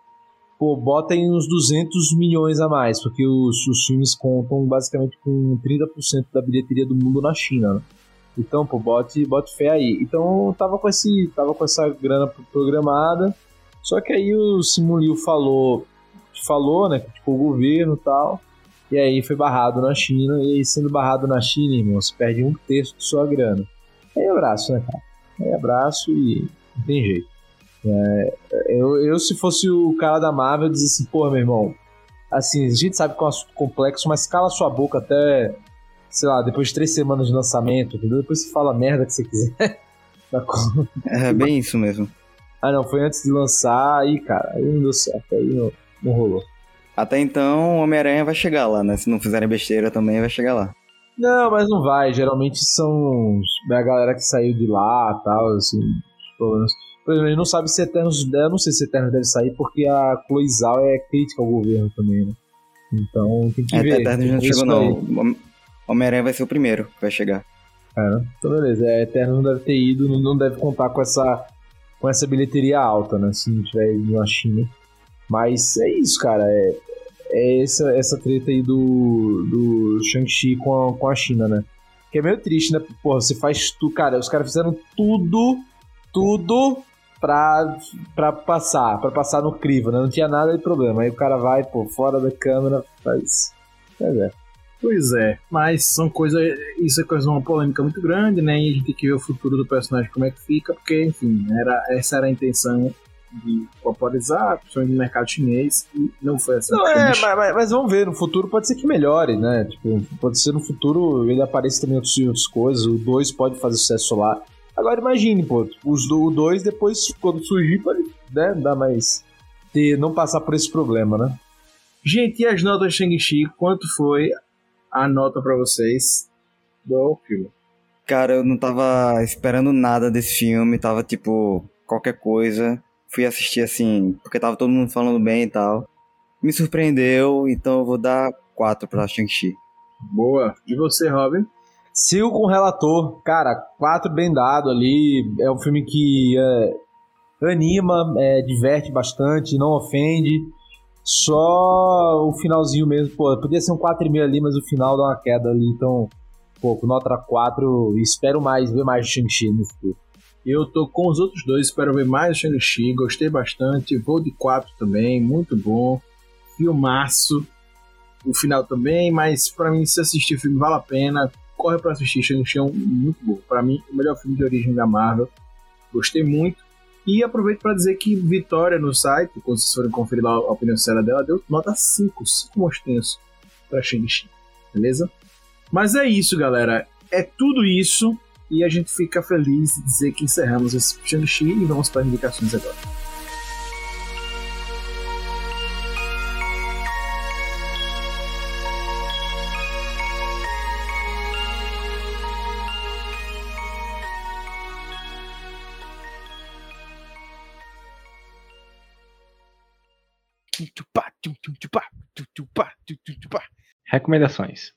pô, bota aí uns 200 milhões a mais, porque os, os filmes contam basicamente com 30% da bilheteria do mundo na China, né? Então, pô, bote, bote fé aí. Então, tava com, esse, tava com essa grana programada. Só que aí o Simulio falou, falou, né, que o governo e tal, e aí foi barrado na China, e aí sendo barrado na China, irmão, você perde um terço de sua grana. Aí abraço, né, cara? Aí abraço e não tem jeito. É, eu, eu, se fosse o cara da Marvel, dizia assim, porra, meu irmão, assim, a gente sabe que é um assunto complexo, mas cala sua boca até, sei lá, depois de três semanas de lançamento, entendeu? Depois você fala a merda que você quiser. é bem isso mesmo. Ah, não, foi antes de lançar, aí, cara, aí não deu certo, aí não, não rolou. Até então, o Homem-Aranha vai chegar lá, né? Se não fizerem besteira também, vai chegar lá. Não, mas não vai. Geralmente são a galera que saiu de lá tal, assim, problemas. Por exemplo, a gente não sabe se Eternos. Eu não sei se Eternos deve sair, porque a Chloe Zhao é crítica ao governo também, né? Então tem que é, ver. Eternos não chegou, não. Homem-Aranha vai ser o primeiro que vai chegar. É, né? Então beleza. É, Eternos não deve ter ido, não deve contar com essa com essa bilheteria alta, né? Se não tiver ido na China. Mas é isso, cara. É, é essa, essa treta aí do, do Shang-Chi com a, com a China, né? Que é meio triste, né? Porra, você faz tudo. Cara, os caras fizeram tudo, tudo pra, pra passar, pra passar no crivo, né? Não tinha nada de problema. Aí o cara vai, pô, fora da câmera, faz. Pois é. Pois é, mas são coisas. Isso é coisa uma polêmica muito grande, né? E a gente tem que ver o futuro do personagem, como é que fica, porque, enfim, era, essa era a intenção de popularizar, principalmente no mercado chinês, e não foi assim. Não, é, mas, mas, mas, vamos ver, no futuro pode ser que melhore, né? Tipo, pode ser no futuro ele apareça também outras, outras coisas, o 2 pode fazer sucesso lá. Agora imagine, pô, os, o 2 depois, quando surgir, pode né, dar mais. Ter, não passar por esse problema, né? Gente, e as notas de Shang-Chi, quanto foi a nota para vocês do filme? Cara, eu não tava esperando nada desse filme, tava tipo, qualquer coisa fui assistir assim, porque tava todo mundo falando bem e tal. Me surpreendeu, então eu vou dar 4 pra Shang-Chi. Boa. E você, Robin? Sigo com o relator. Cara, 4 bem dado ali. É um filme que é, anima, é, diverte bastante, não ofende. Só o finalzinho mesmo, pô, podia ser um 4,5 ali, mas o final dá uma queda ali. Então, pô, nota 4, espero mais, ver mais Shang-Chi no futuro. Eu tô com os outros dois, espero ver mais o Shang-Chi, gostei bastante, vou de 4 também, muito bom. Filmaço. O final também, mas para mim, se assistir o filme vale a pena. Corre para assistir Shang-Chi, é um, muito bom. Para mim, o melhor filme de origem da Marvel. Gostei muito. E aproveito para dizer que Vitória no site, quando vocês forem conferir lá a opinião sincera dela, deu nota 5, 5 monstrinhos para Shang-Chi. Beleza? Mas é isso, galera. É tudo isso. E a gente fica feliz de dizer que encerramos esse Shang-Chi e vamos para as indicações agora. Recomendações.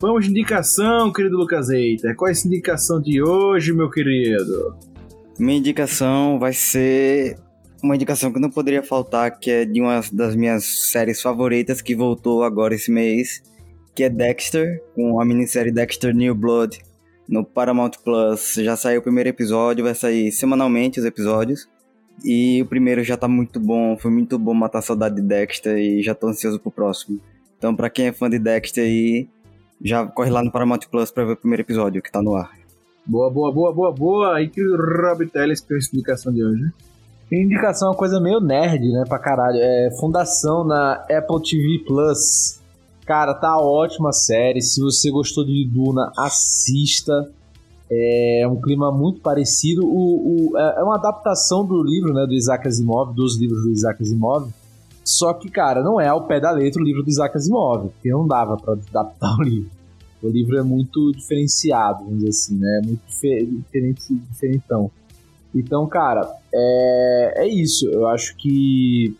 Vamos de indicação, querido Lucas Eiter. Qual é a indicação de hoje, meu querido? Minha indicação vai ser uma indicação que não poderia faltar, que é de uma das minhas séries favoritas que voltou agora esse mês, que é Dexter, com a minissérie Dexter New Blood no Paramount Plus. Já saiu o primeiro episódio, vai sair semanalmente os episódios. E o primeiro já tá muito bom, foi muito bom matar a saudade de Dexter e já tô ansioso pro próximo. Então, para quem é fã de Dexter aí, já corre lá no Paramount Plus pra ver o primeiro episódio que tá no ar. Boa, boa, boa, boa, boa. Aí que o Rob Teles com a explicação de hoje. Indicação é uma coisa meio nerd, né, pra caralho. É Fundação na Apple TV Plus. Cara, tá ótima a série. Se você gostou de Duna, assista. É um clima muito parecido. O, o, é, é uma adaptação do livro, né, do Isaac Asimov, dos livros do Isaac Asimov. Só que, cara, não é ao pé da letra o livro do Isaac Asimov, porque não dava para adaptar o livro. O livro é muito diferenciado, vamos dizer assim, né? É muito diferente, diferentão. Então, cara, é, é isso. Eu acho que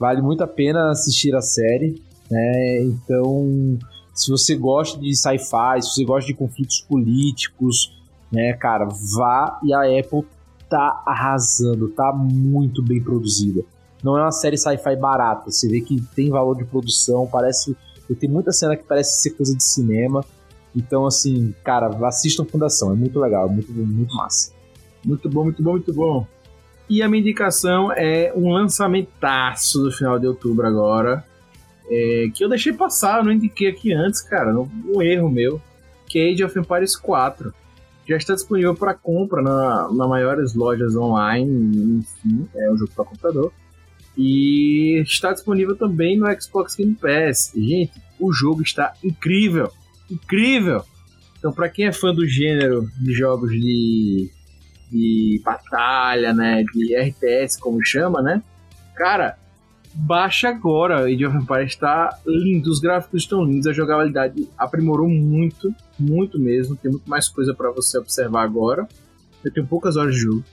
vale muito a pena assistir a série, né? Então, se você gosta de sci-fi, se você gosta de conflitos políticos, né, cara, vá e a Apple tá arrasando, tá muito bem produzida não é uma série sci-fi barata. Você vê que tem valor de produção, parece. Tem muita cena que parece ser coisa de cinema. Então, assim, cara, assistam Fundação, é muito legal, muito, muito massa. Muito bom, muito bom, muito bom. E a minha indicação é um lançamentaço do final de outubro agora. É, que eu deixei passar, eu não indiquei aqui antes, cara. Um erro meu. Que é Age of Empires 4. Já está disponível para compra na, na maiores lojas online. Enfim, é um jogo para computador. E está disponível também no Xbox Game Pass. Gente, o jogo está incrível, incrível. Então, para quem é fã do gênero de jogos de, de batalha, né, de RTS, como chama, né, cara, baixa agora. Age of Empires está lindo, os gráficos estão lindos, a jogabilidade aprimorou muito, muito mesmo. Tem muito mais coisa para você observar agora. Eu tenho poucas horas de jogo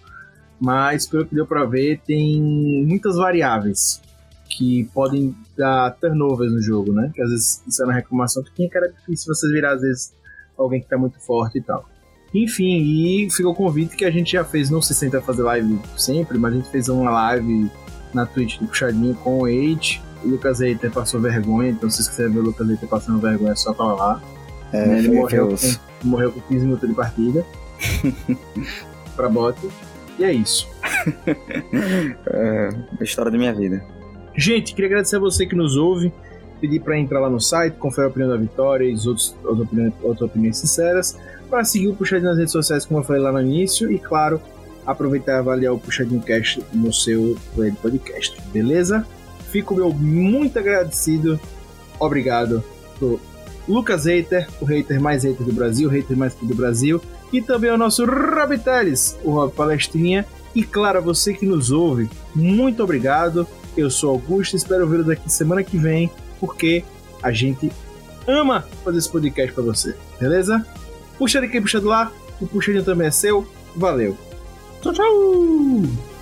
mas pelo que deu para ver, tem muitas variáveis que podem dar turnovers no jogo, né? Que às vezes isso é uma reclamação que tinha, cara, difícil você virar às vezes alguém que tá muito forte e tal. Enfim, e ficou o convite que a gente já fez, não sei se a gente vai fazer live sempre, mas a gente fez uma live na Twitch do Puxadinho com o Age. O Lucas Eiter passou vergonha, então se vocês quiserem ver o Lucas Eiter passando vergonha, é só falar lá. É, ele morreu com, morreu com 15 minutos de partida. pra bot. E é isso. é a história da minha vida. Gente, queria agradecer a você que nos ouve. Pedir para entrar lá no site, conferir a opinião da Vitória e as outras, opiniões, outras opiniões sinceras. Para seguir o Puxadinho nas redes sociais, como eu falei lá no início. E claro, aproveitar e avaliar o Puxadinho Cast no seu podcast. Beleza? Fico meu muito agradecido. Obrigado pro Lucas Hater, o hater mais hater do Brasil, o hater mais do Brasil. E também o nosso Rob Teles, o Rob Palestrinha. E claro, você que nos ouve, muito obrigado. Eu sou Augusto, espero vê-lo daqui semana que vem, porque a gente ama fazer esse podcast para você, beleza? Puxa de quem puxa de lá, o puxadinho também é seu. Valeu! Tchau, tchau!